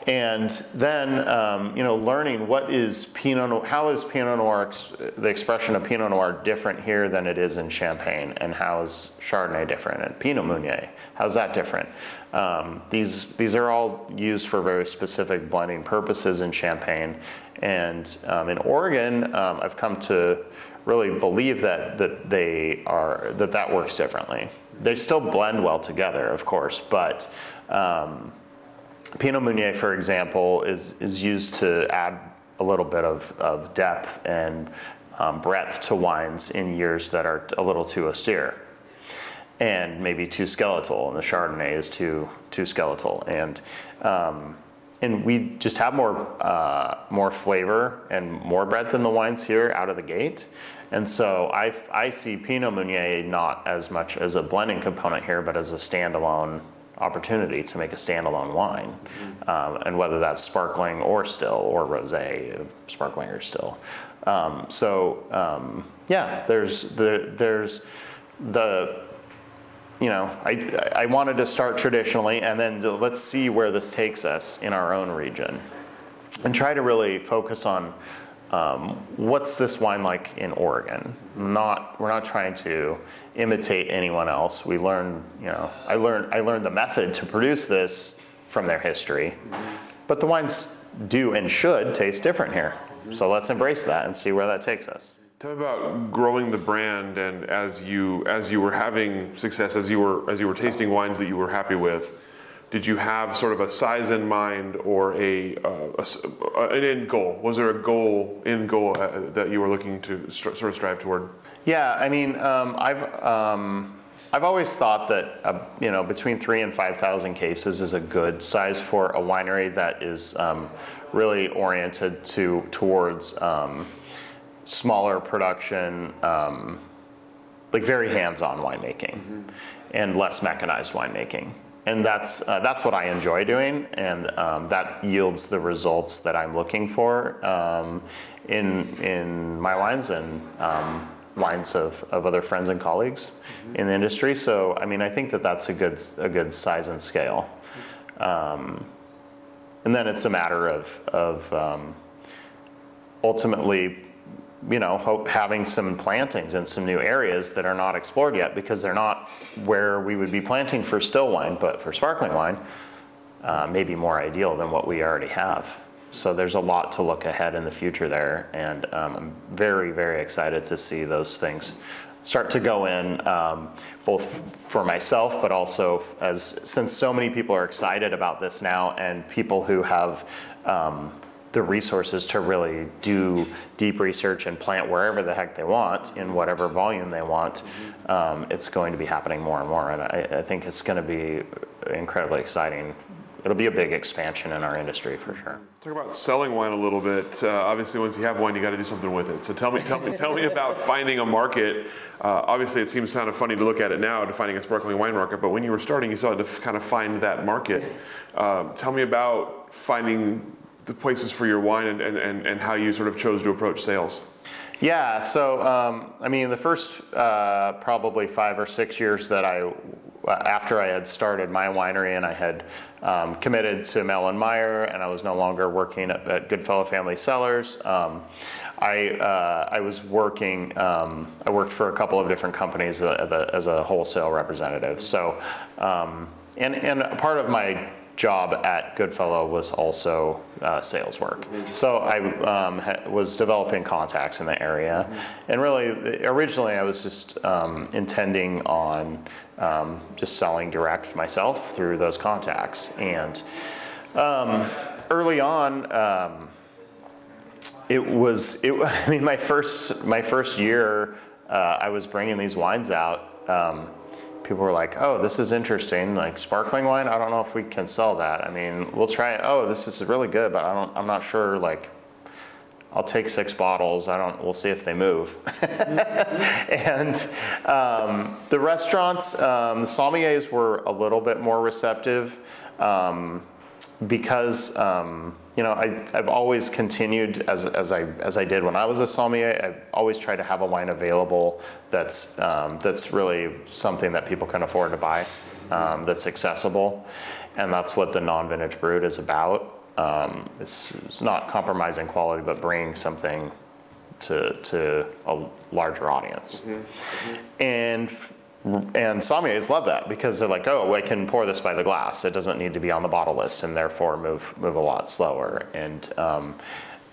and then um, you know learning what is Pinot Noir, how is Pinot Noir the expression of Pinot Noir different here than it is in Champagne, and how is Chardonnay different, and Pinot Meunier how's that different? Um, these these are all used for very specific blending purposes in Champagne, and um, in Oregon um, I've come to really believe that that they are that that works differently. They still blend well together, of course, but um, Pinot Meunier, for example, is is used to add a little bit of, of depth and um, breadth to wines in years that are a little too austere. and maybe too skeletal, and the Chardonnay is too too skeletal, and um, and we just have more uh, more flavor and more breadth in the wines here out of the gate. And so I, I see Pinot Meunier not as much as a blending component here, but as a standalone opportunity to make a standalone wine, mm-hmm. um, and whether that's sparkling or still or rosé, sparkling or still. Um, so um, yeah, there's the there's the you know I I wanted to start traditionally, and then let's see where this takes us in our own region, and try to really focus on um, what's this wine like in Oregon? Not, we're not trying to imitate anyone else. We learn, you know, I learned, I learned the method to produce this from their history, but the wines do and should taste different here. So let's embrace that and see where that takes us. Tell me about growing the brand, and as you as you were having success, as you were as you were tasting wines that you were happy with did you have sort of a size in mind or a, uh, a an end goal? Was there a goal, end goal uh, that you were looking to sort of strive toward? Yeah, I mean, um, I've um, I've always thought that uh, you know between three and five thousand cases is a good size for a winery that is um, really oriented to towards um, smaller production, um, like very hands-on winemaking, mm-hmm. and less mechanized winemaking and that's uh, that's what I enjoy doing, and um, that yields the results that I'm looking for um, in in my wines and wines of, of other friends and colleagues mm-hmm. in the industry. So I mean, I think that that's a good a good size and scale, um, and then it's a matter of of um, ultimately you know, having some plantings in some new areas that are not explored yet because they're not where we would be planting for still wine, but for sparkling wine, uh, maybe more ideal than what we already have. So there's a lot to look ahead in the future there, and um, I'm very, very excited to see those things start to go in, um, both for myself, but also as since so many people are excited about this now, and people who have um, the resources to really do deep research and plant wherever the heck they want in whatever volume they want, um, it's going to be happening more and more. And I, I think it's going to be incredibly exciting. It'll be a big expansion in our industry for sure. Talk about selling wine a little bit. Uh, obviously, once you have wine, you got to do something with it. So tell me, tell me, tell me about finding a market. Uh, obviously, it seems kind of funny to look at it now, defining a sparkling wine market. But when you were starting, you still had to kind of find that market. Uh, tell me about finding the places for your wine and, and, and how you sort of chose to approach sales. Yeah, so um, I mean, the first uh, probably five or six years that I, after I had started my winery and I had um, committed to Mellen Meyer and I was no longer working at, at Goodfellow Family Cellars, um, I, uh, I was working, um, I worked for a couple of different companies as a, as a wholesale representative. So, um, and, and part of my job at Goodfellow was also uh, sales work. So I um, ha- was developing contacts in the area, and really, originally I was just um, intending on um, just selling direct myself through those contacts. And um, early on, um, it was. It, *laughs* I mean, my first my first year, uh, I was bringing these wines out um, people were like, "Oh, this is interesting. Like sparkling wine. I don't know if we can sell that. I mean, we'll try it. Oh, this is really good, but I don't. I'm not sure. Like, I'll take six bottles. I don't. We'll see if they move." *laughs* and um, the restaurants, um, the sommeliers were a little bit more receptive um, because um, you know, I, have always continued as, as, I, as I did when I was a sommelier. I've always tried to have a wine available that's, um, that's really something that people can afford to buy, um, that's accessible. And that's what the non vintage brut is about. Um, it's, it's, not compromising quality, but bringing something to, to a larger audience. Mm-hmm. Mm-hmm. And and sommeliers love that because they're like, oh, I can pour this by the glass. It doesn't need to be on the bottle list, and therefore move move a lot slower. And um,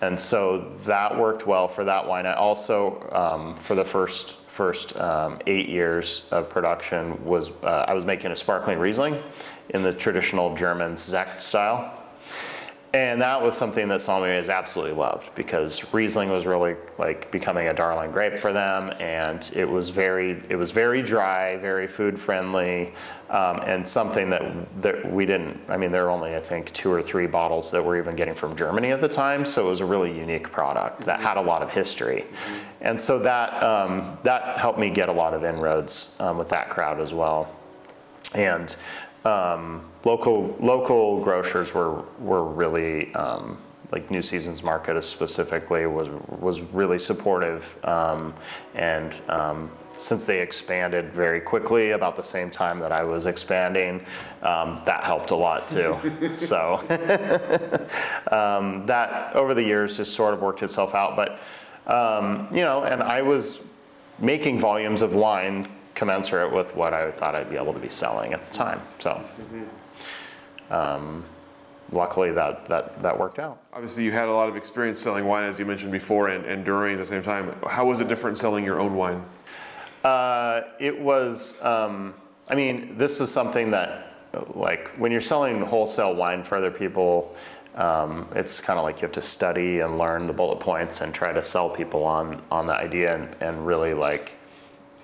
and so that worked well for that wine. I also um, for the first first um, eight years of production was uh, I was making a sparkling Riesling in the traditional German Sekt style. And that was something that Sauvignon absolutely loved because Riesling was really like becoming a darling grape for them, and it was very it was very dry, very food friendly, um, and something that that we didn't. I mean, there were only I think two or three bottles that we're even getting from Germany at the time, so it was a really unique product that had a lot of history, and so that um, that helped me get a lot of inroads um, with that crowd as well, and um, local local grocers were were really um, like New Seasons Market specifically was was really supportive, um, and um, since they expanded very quickly about the same time that I was expanding, um, that helped a lot too. *laughs* so *laughs* um, that over the years just sort of worked itself out, but um, you know, and I was making volumes of wine commensurate with what I thought I'd be able to be selling at the time. So, um, luckily that, that, that worked out. Obviously, you had a lot of experience selling wine, as you mentioned before, and, and during at the same time. How was it different selling your own wine? Uh, it was, um, I mean, this is something that, like, when you're selling wholesale wine for other people, um, it's kind of like you have to study and learn the bullet points and try to sell people on on the idea and, and really like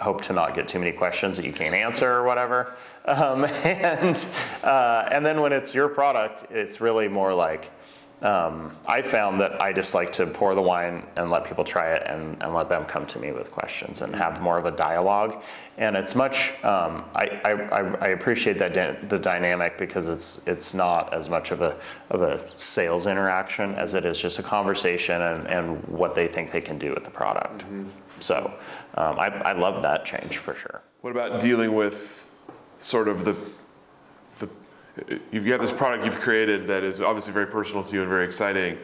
hope to not get too many questions that you can't answer or whatever. Um, *laughs* and uh, and then when it's your product, it's really more like um, I found that I just like to pour the wine and let people try it and, and let them come to me with questions and have more of a dialogue. And it's much um, I, I, I appreciate that di- the dynamic because it's it's not as much of a of a sales interaction as it is just a conversation and, and what they think they can do with the product. So um, I, I love that change for sure. What about dealing with sort of the, the you have this product you've created that is obviously very personal to you and very exciting.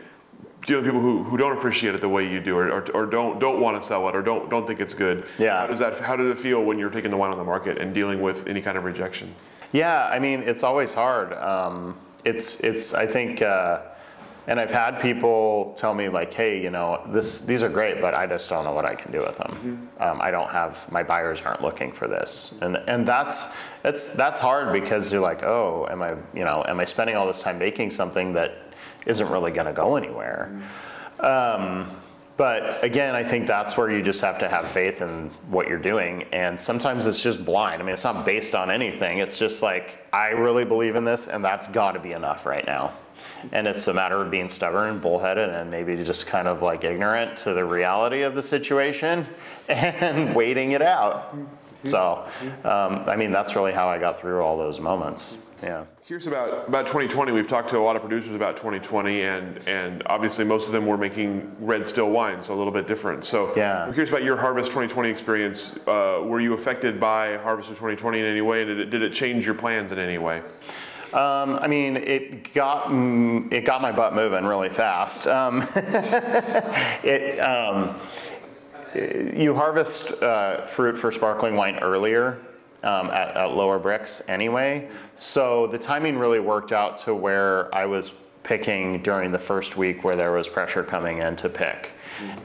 Dealing with people who, who don't appreciate it the way you do, or, or, or don't don't want to sell it, or don't don't think it's good. Yeah. How does that? How does it feel when you're taking the wine on the market and dealing with any kind of rejection? Yeah, I mean, it's always hard. Um, it's, it's, I think, uh, and I've had people tell me like, hey, you know, this, these are great, but I just don't know what I can do with them. Um, I don't have, my buyers aren't looking for this. And, and that's, that's, that's hard because you're like, oh, am I, you know, am I spending all this time making something that isn't really gonna go anywhere? Um, but again, I think that's where you just have to have faith in what you're doing. And sometimes it's just blind. I mean, it's not based on anything. It's just like, I really believe in this, and that's got to be enough right now. And it's a matter of being stubborn and bullheaded and maybe just kind of like ignorant to the reality of the situation *laughs* and waiting it out. So, um, I mean, that's really how I got through all those moments. Yeah. Curious about about 2020. We've talked to a lot of producers about 2020, and and obviously most of them were making red still wine, so a little bit different. So Yeah. I'm curious about your Harvest 2020 experience. Uh, were you affected by Harvest of 2020 in any way? Did it, did it change your plans in any way? Um, I mean, it got it got my butt moving really fast. Um, *laughs* it um, you harvest uh, fruit for sparkling wine earlier um, at, at lower Brix anyway, so the timing really worked out to where I was picking during the first week where there was pressure coming in to pick.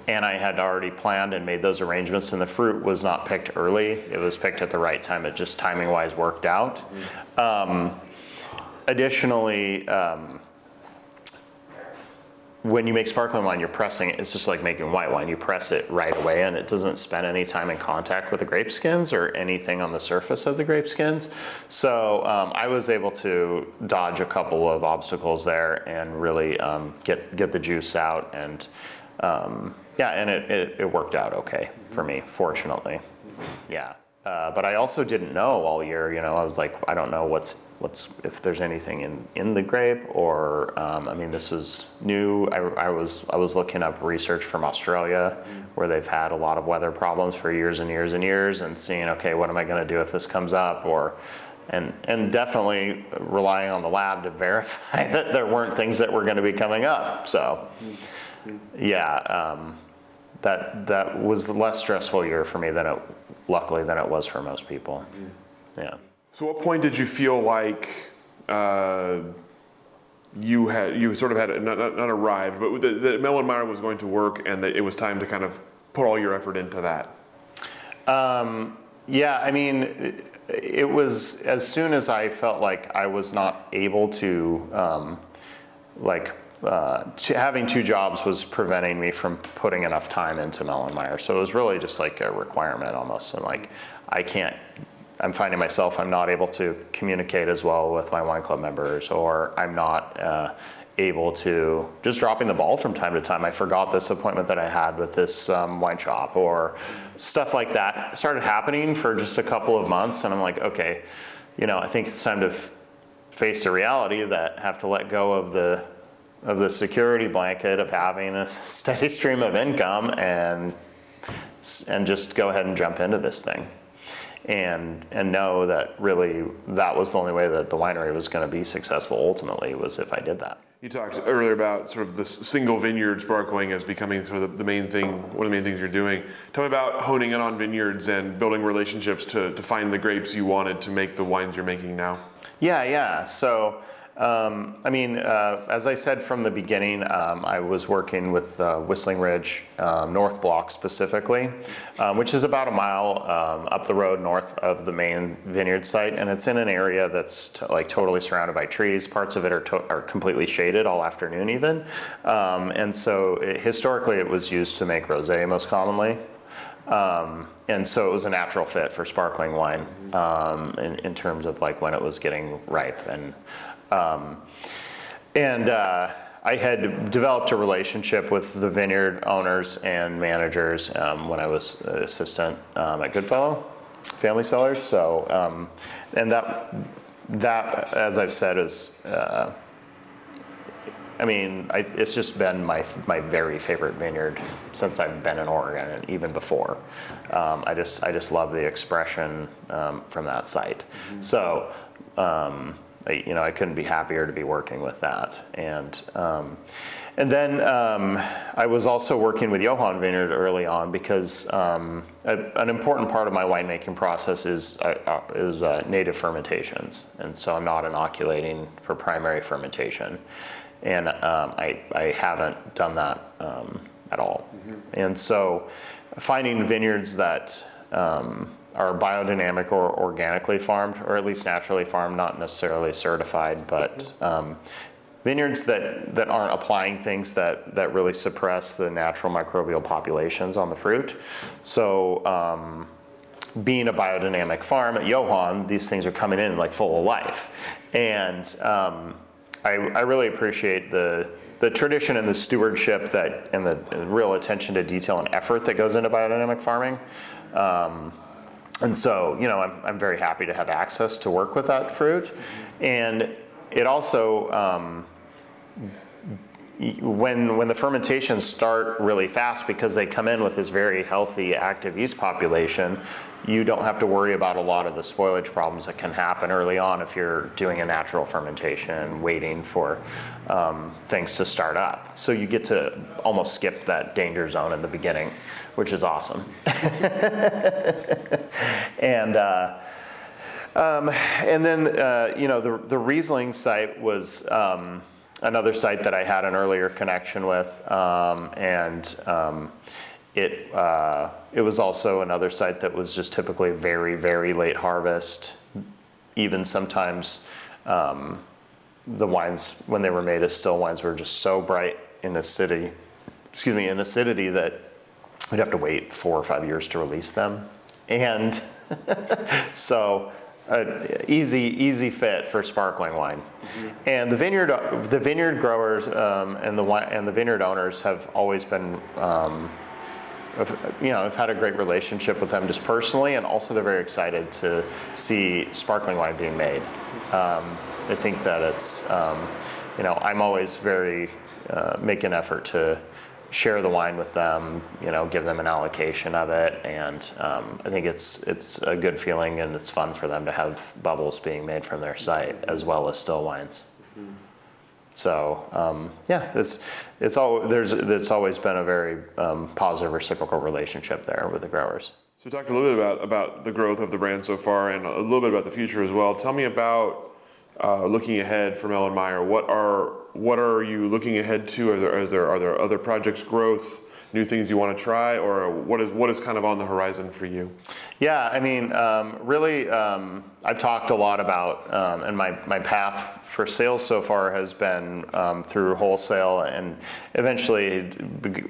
And I had already planned and made those arrangements, and the fruit was not picked early. It was picked at the right time. It just timing wise worked out. Um, additionally, um, when you make sparkling wine, you're pressing it. It's just like making white wine. You press it right away, and it doesn't spend any time in contact with the grape skins or anything on the surface of the grape skins. So um, I was able to dodge a couple of obstacles there and really um, get get the juice out. And um, yeah, and it, it, it worked out okay for me, fortunately. Yeah. Uh, but I also didn't know all year. You know, I was like, I don't know what's what's if there's anything in in the grape or um, I mean, this is new. I, I was I was looking up research from Australia where they've had a lot of weather problems for years and years and years, and seeing okay, what am I going to do if this comes up or and and definitely relying on the lab to *laughs* verify that there weren't things that were going to be coming up. So yeah. Um, that that was a less stressful year for me than it luckily than it was for most people. Yeah. So, what point did you feel like uh, you had you sort of had not, not, not arrived, but that, that Mellen Meyer was going to work, and that it was time to kind of put all your effort into that? Um, yeah, I mean, it, was as soon as I felt like I was not able to, um, like, uh, having two jobs was preventing me from putting enough time into Mellen Meyer. So it was really just like a requirement almost. And like, I can't, I'm finding myself, I'm not able to communicate as well with my wine club members, or I'm not uh, able to, just dropping the ball from time to time. I forgot this appointment that I had with this um, wine shop, or stuff like that started happening for just a couple of months. And I'm like, okay, you know, I think it's time to f- face the reality that I have to let go of the of the security blanket of having a *laughs* steady stream of income and and just go ahead and jump into this thing and and know that really that was the only way that the winery was going to be successful ultimately was if I did that. You talked earlier about sort of the single vineyard sparkling as becoming sort of the main thing, one of the main things you're doing. Tell me about honing in on vineyards and building relationships to, to find the grapes you wanted to make the wines you're making now. Yeah, yeah. So um, I mean, uh, as I said from the beginning, um, I was working with uh, Whistling Ridge um, North Block specifically, um, which is about a mile um, up the road north of the main vineyard site, and it's in an area that's t- like totally surrounded by trees. Parts of it are, to- are completely shaded all afternoon, even, and so it, historically it was used to make rosé most commonly. Um, and so it was a natural fit for sparkling wine um, in, in terms of like when it was getting ripe and um, and uh, I had developed a relationship with the vineyard owners and managers um, when I was an assistant um, at Goodfellow Family Cellars. So, um, and that that, as I've said, is. Uh, I mean, I, it's just been my my very favorite vineyard since I've been in Oregon, and even before. Um, I just I just love the expression um, from that site. So. Um, I, you know, I couldn't be happier to be working with that. And um, and then um, I was also working with Johan Vineyard early on because um, a, an important part of my winemaking process is uh, uh, is uh, native fermentations, and so I'm not inoculating for primary fermentation, and um, I I haven't done that um, at all. And so finding vineyards that um, are biodynamic or organically farmed, or at least naturally farmed, not necessarily certified, but um, vineyards that, that aren't applying things that, that really suppress the natural microbial populations on the fruit. So, um, being a biodynamic farm at Johan, these things are coming in like full of life. And um, I, I really appreciate the, the tradition and the stewardship that and the real attention to detail and effort that goes into biodynamic farming. Um, and so, you know, I'm, I'm very happy to have access to work with that fruit. And it also, um, when, when the fermentations start really fast because they come in with this very healthy active yeast population, you don't have to worry about a lot of the spoilage problems that can happen early on if you're doing a natural fermentation waiting for um, things to start up. So you get to almost skip that danger zone in the beginning which is awesome. *laughs* and uh, um, and then uh, you know the the Riesling site was um, another site that I had an earlier connection with, um, and um, it uh, it was also another site that was just typically very very late harvest, even sometimes. Um, the wines, when they were made as still wines, were just so bright in acidity, excuse me, in acidity that we'd have to wait four or five years to release them. And *laughs* so uh, easy, easy fit for sparkling wine. Mm-hmm. And the vineyard, the vineyard growers um, and the wine, and the vineyard owners have always been, um, you know, I've had a great relationship with them just personally, and also they're very excited to see sparkling wine being made. Um, I think that it's, um, you know, I'm always very uh, make an effort to share the wine with them, you know, give them an allocation of it, and um, I think it's it's a good feeling and it's fun for them to have bubbles being made from their site as well as still wines. So um, yeah, it's it's all there's it's always been a very um, positive reciprocal relationship there with the growers. So we talked a little bit about about the growth of the brand so far, and a little bit about the future as well. Tell me about uh, looking ahead from Ellen Meyer. What are what are you looking ahead to? Are there, are there, are there other projects growth new things you want to try, or what is what is kind of on the horizon for you? Yeah, I mean, um, really, um, I've talked a lot about, um, and my, my path for sales so far has been um, through wholesale and eventually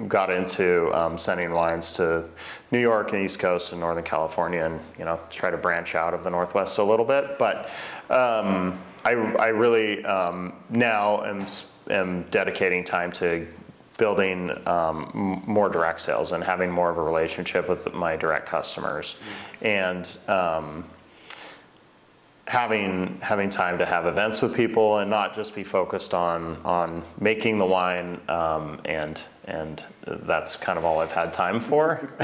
got into um, sending wines to New York and East Coast and Northern California and, you know, try to branch out of the Northwest a little bit. But um, I, I really now am, am dedicating time to building um, more direct sales and having more of a relationship with my direct customers, and um, having having time to have events with people and not just be focused on on making the wine um, and and that's kind of all I've had time for. *laughs*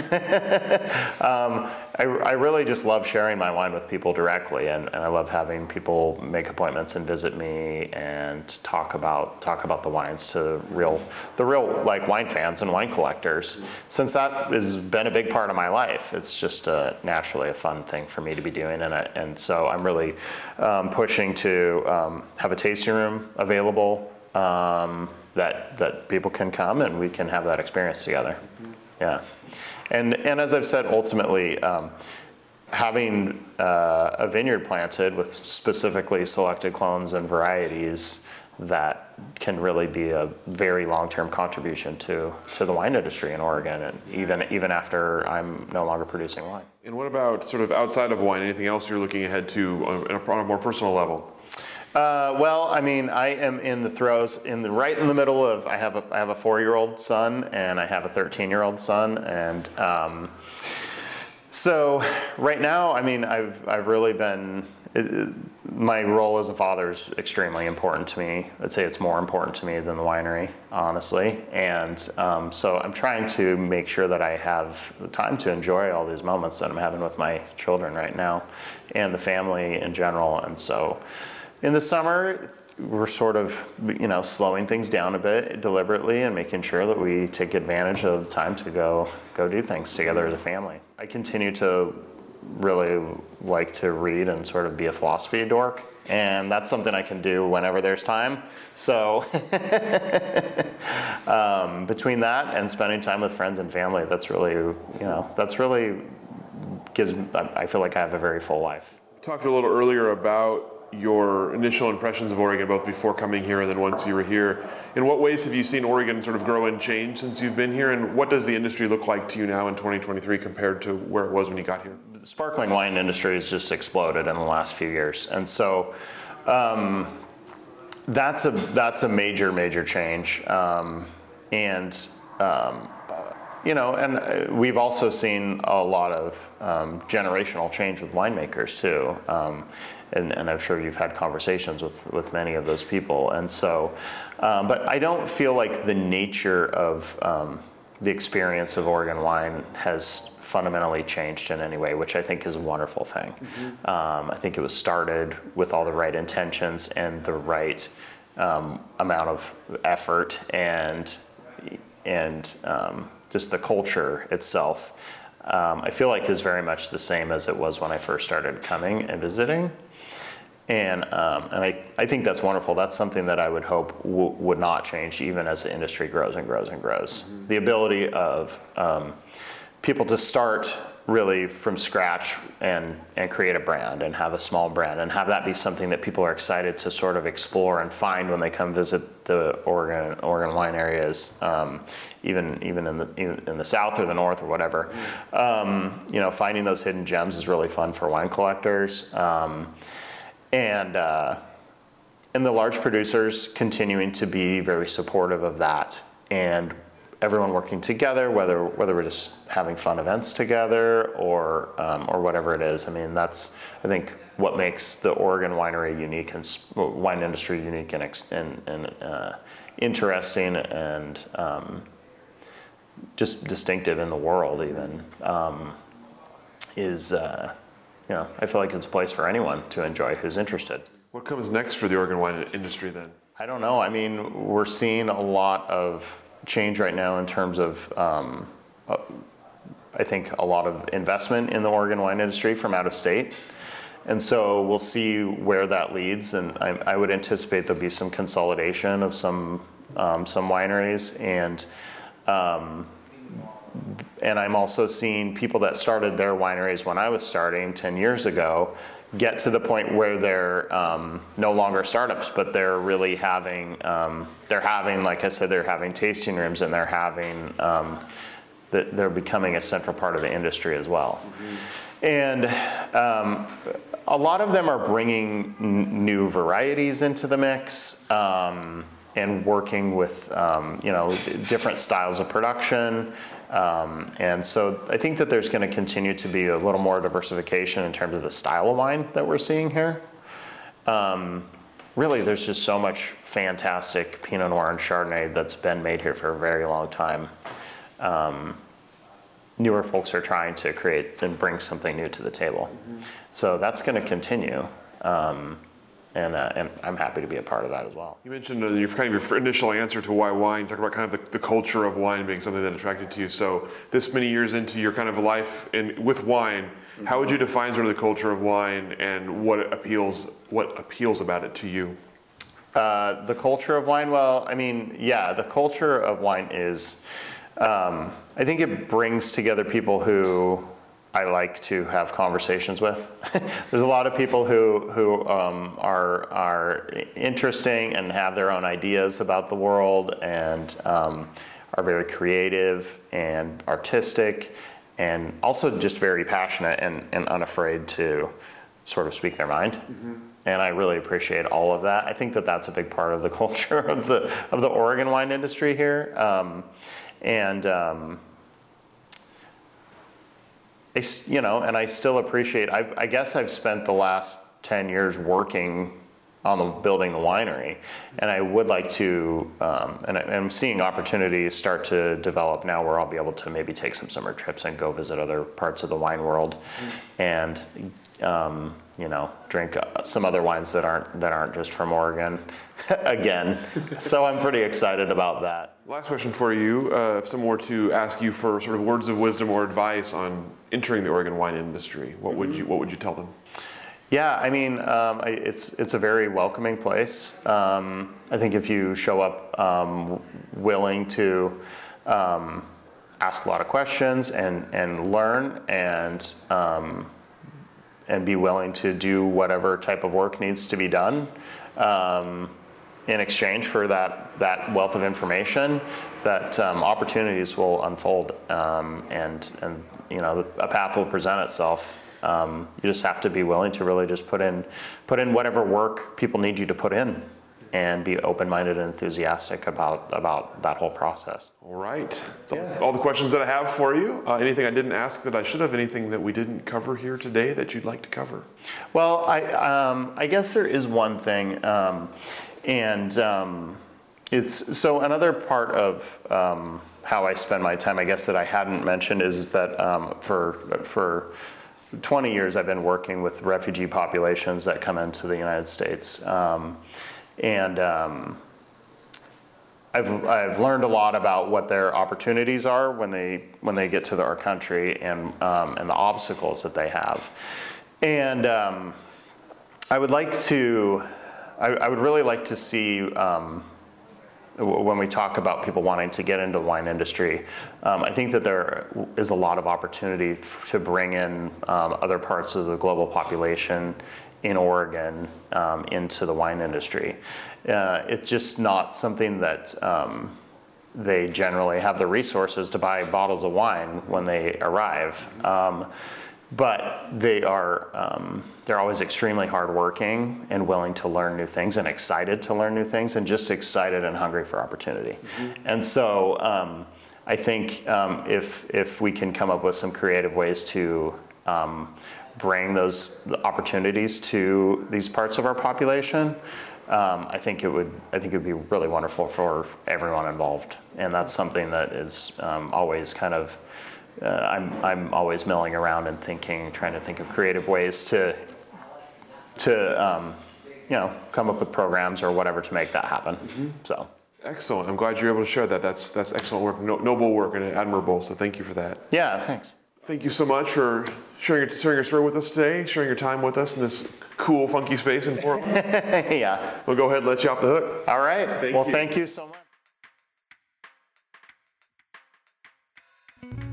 um, I, I, really just love sharing my wine with people directly, and, and, I love having people make appointments and visit me and talk about talk about the wines to real the real like wine fans and wine collectors. Since that has been a big part of my life, it's just a, naturally a fun thing for me to be doing, and I, and so I'm really um, pushing to um, have a tasting room available. That, that people can come and we can have that experience together. Yeah. And, and as I've said, ultimately, um, having uh, a vineyard planted with specifically selected clones and varieties that can really be a very long-term contribution to, to the wine industry in Oregon, and even even after I'm no longer producing wine. And what about sort of outside of wine? Anything else you're looking ahead to on a, on a more personal level? Uh, well, I mean, I am in the throes, in the right in the middle of. I have a I have a four year old son and I have a thirteen year old son, and um, so right now, I mean, I've I've really been. It, my role as a father is extremely important to me. I'd say it's more important to me than the winery, honestly. And um, so I'm trying to make sure that I have the time to enjoy all these moments that I'm having with my children right now, and the family in general. And so. In the summer, we're sort of, you know, slowing things down a bit deliberately and making sure that we take advantage of the time to go go do things together as a family. I continue to really like to read and sort of be a philosophy dork, and that's something I can do whenever there's time. So *laughs* um, between that and spending time with friends and family, that's really, you know, that's really gives. I feel like I have a very full life. Talked a little earlier about your initial impressions of Oregon, both before coming here and then once you were here. In what ways have you seen Oregon sort of grow and change since you've been here, and what does the industry look like to you now in 2023 compared to where it was when you got here? The sparkling wine industry has just exploded in the last few years, and so um, that's a that's a major major change, um, and. Um, you know, and uh, we've also seen a lot of um, generational change with winemakers too. Um, and, and, I'm sure you've had conversations with, with many of those people. And so, um, but I don't feel like the nature of um, the experience of Oregon wine has fundamentally changed in any way, which I think is a wonderful thing. Mm-hmm. Um, I think it was started with all the right intentions and the right um, amount of effort and and um, just the culture itself. Um, I feel like is very much the same as it was when I first started coming and visiting. And, um, and I, I think that's wonderful. That's something that I would hope w- would not change even as the industry grows and grows and grows. Mm-hmm. The ability of um, people to start really from scratch and, and create a brand and have a small brand and have that be something that people are excited to sort of explore and find when they come visit the Oregon, Oregon wine areas, um, even, even in, the, in the south or the north or whatever. Mm-hmm. Um, you know, finding those hidden gems is really fun for wine collectors. Um, and uh, and the large producers continuing to be very supportive of that. And everyone working together whether whether we're just having fun events together or um, or whatever it is. I mean that's i think what makes the oregon winery unique and wine industry unique and, and, and uh, interesting and um, just distinctive in the world even um, is uh, you know, I feel like it's a place for anyone to enjoy who's interested. What comes next for the Oregon wine industry then? I don't know. I mean, we're seeing a lot of change right now in terms of, um, uh, I think, a lot of investment in the Oregon wine industry from out of state. And so we'll see where that leads. And I, I would anticipate there'll be some consolidation of some um, some wineries and um, and I'm also seeing people that started their wineries when I was starting 10 years ago get to the point where they're um, no longer startups, but they're really having, um, they're having, like I said, they're having tasting rooms and they're having, um, that they're becoming a central part of the industry as well. And um, a lot of them are bringing n- new varieties into the mix um, and working with um, you know different styles of production. Um, and so I think that there's going to continue to be a little more diversification in terms of the style of wine that we're seeing here. Um, really, there's just so much fantastic Pinot Noir and Chardonnay that's been made here for a very long time. Um, newer folks are trying to create and bring something new to the table. So that's going to continue. And, uh, and I'm happy to be a part of that as well. You mentioned uh, your kind of your initial answer to why wine. You talked about kind of the, the culture of wine being something that attracted to you. So this many years into your kind of life in with wine, how would you define sort of the culture of wine and what appeals what appeals about it to you? Uh, the culture of wine. Well, I mean, yeah, the culture of wine is. Um, I think it brings together people who I like to have conversations with. *laughs* There's a lot of people who who um, are are interesting and have their own ideas about the world and um, are very creative and artistic and also just very passionate and, and unafraid to sort of speak their mind. Mm-hmm. And I really appreciate all of that. I think that that's a big part of the *laughs* culture of the of the Oregon wine industry here. Um, and um, I, you know, and I still appreciate. I, I guess I've spent the last ten years working on the building the winery, and I would like to. Um, and I, am seeing opportunities start to develop now, where I'll be able to maybe take some summer trips and go visit other parts of the wine world, and um, you know, drink uh, some other wines that aren't that aren't just from Oregon *laughs* again. so I'm pretty excited about that. Last question for you: uh, If someone were to ask you for sort of words of wisdom or advice on entering the Oregon wine industry, what would you what would you tell them? Yeah, I mean, um, it's it's a very welcoming place. Um, I think if you show up um, willing to um, ask a lot of questions and and learn and um, and be willing to do whatever type of work needs to be done um, in exchange for that, that wealth of information, that um, opportunities will unfold um, and, and you know, a path will present itself. Um, you just have to be willing to really just put in, put in whatever work people need you to put in and be open-minded and enthusiastic about about that whole process. All right, yeah. all the questions that I have for you. Uh, anything I didn't ask that I should have? Anything that we didn't cover here today that you'd like to cover? Well, I um, I guess there is one thing, um, and um, it's so another part of. How I spend my time, I guess that I hadn't mentioned is that um, for for 20 years I've been working with refugee populations that come into the United States. Um, and um, I've, I've learned a lot about what their opportunities are when they when they get to our country and um, and the obstacles that they have, and um, I would like to I, I, would really like to see when we talk about people wanting to get into the wine industry, um, I think that there is a lot of opportunity to bring in um, other parts of the global population in Oregon um, into the wine industry. Uh, it's just not something that um, they generally have the resources to buy bottles of wine when they arrive. Um, but they are um, they're always extremely hardworking and willing to learn new things and excited to learn new things and just excited and hungry for opportunity. Mm-hmm. And so um, I think um, if if we can come up with some creative ways to bring those opportunities to these parts of our population, um, I think it would I think it would be really wonderful for everyone involved, and that's something that is um, always kind of uh, I'm I'm always milling around and thinking, trying to think of creative ways to to um, you know come up with programs or whatever to make that happen. Mm-hmm. So. Excellent. I'm glad you're able to share that. That's that's excellent work, no, noble work, and admirable. So thank you for that. Yeah. Thanks. Thank you so much for sharing your, sharing your story with us today, sharing your time with us in this cool, funky space in Portland. *laughs* yeah. We'll go ahead and let you off the hook. All right. Thank well, you. thank you so much.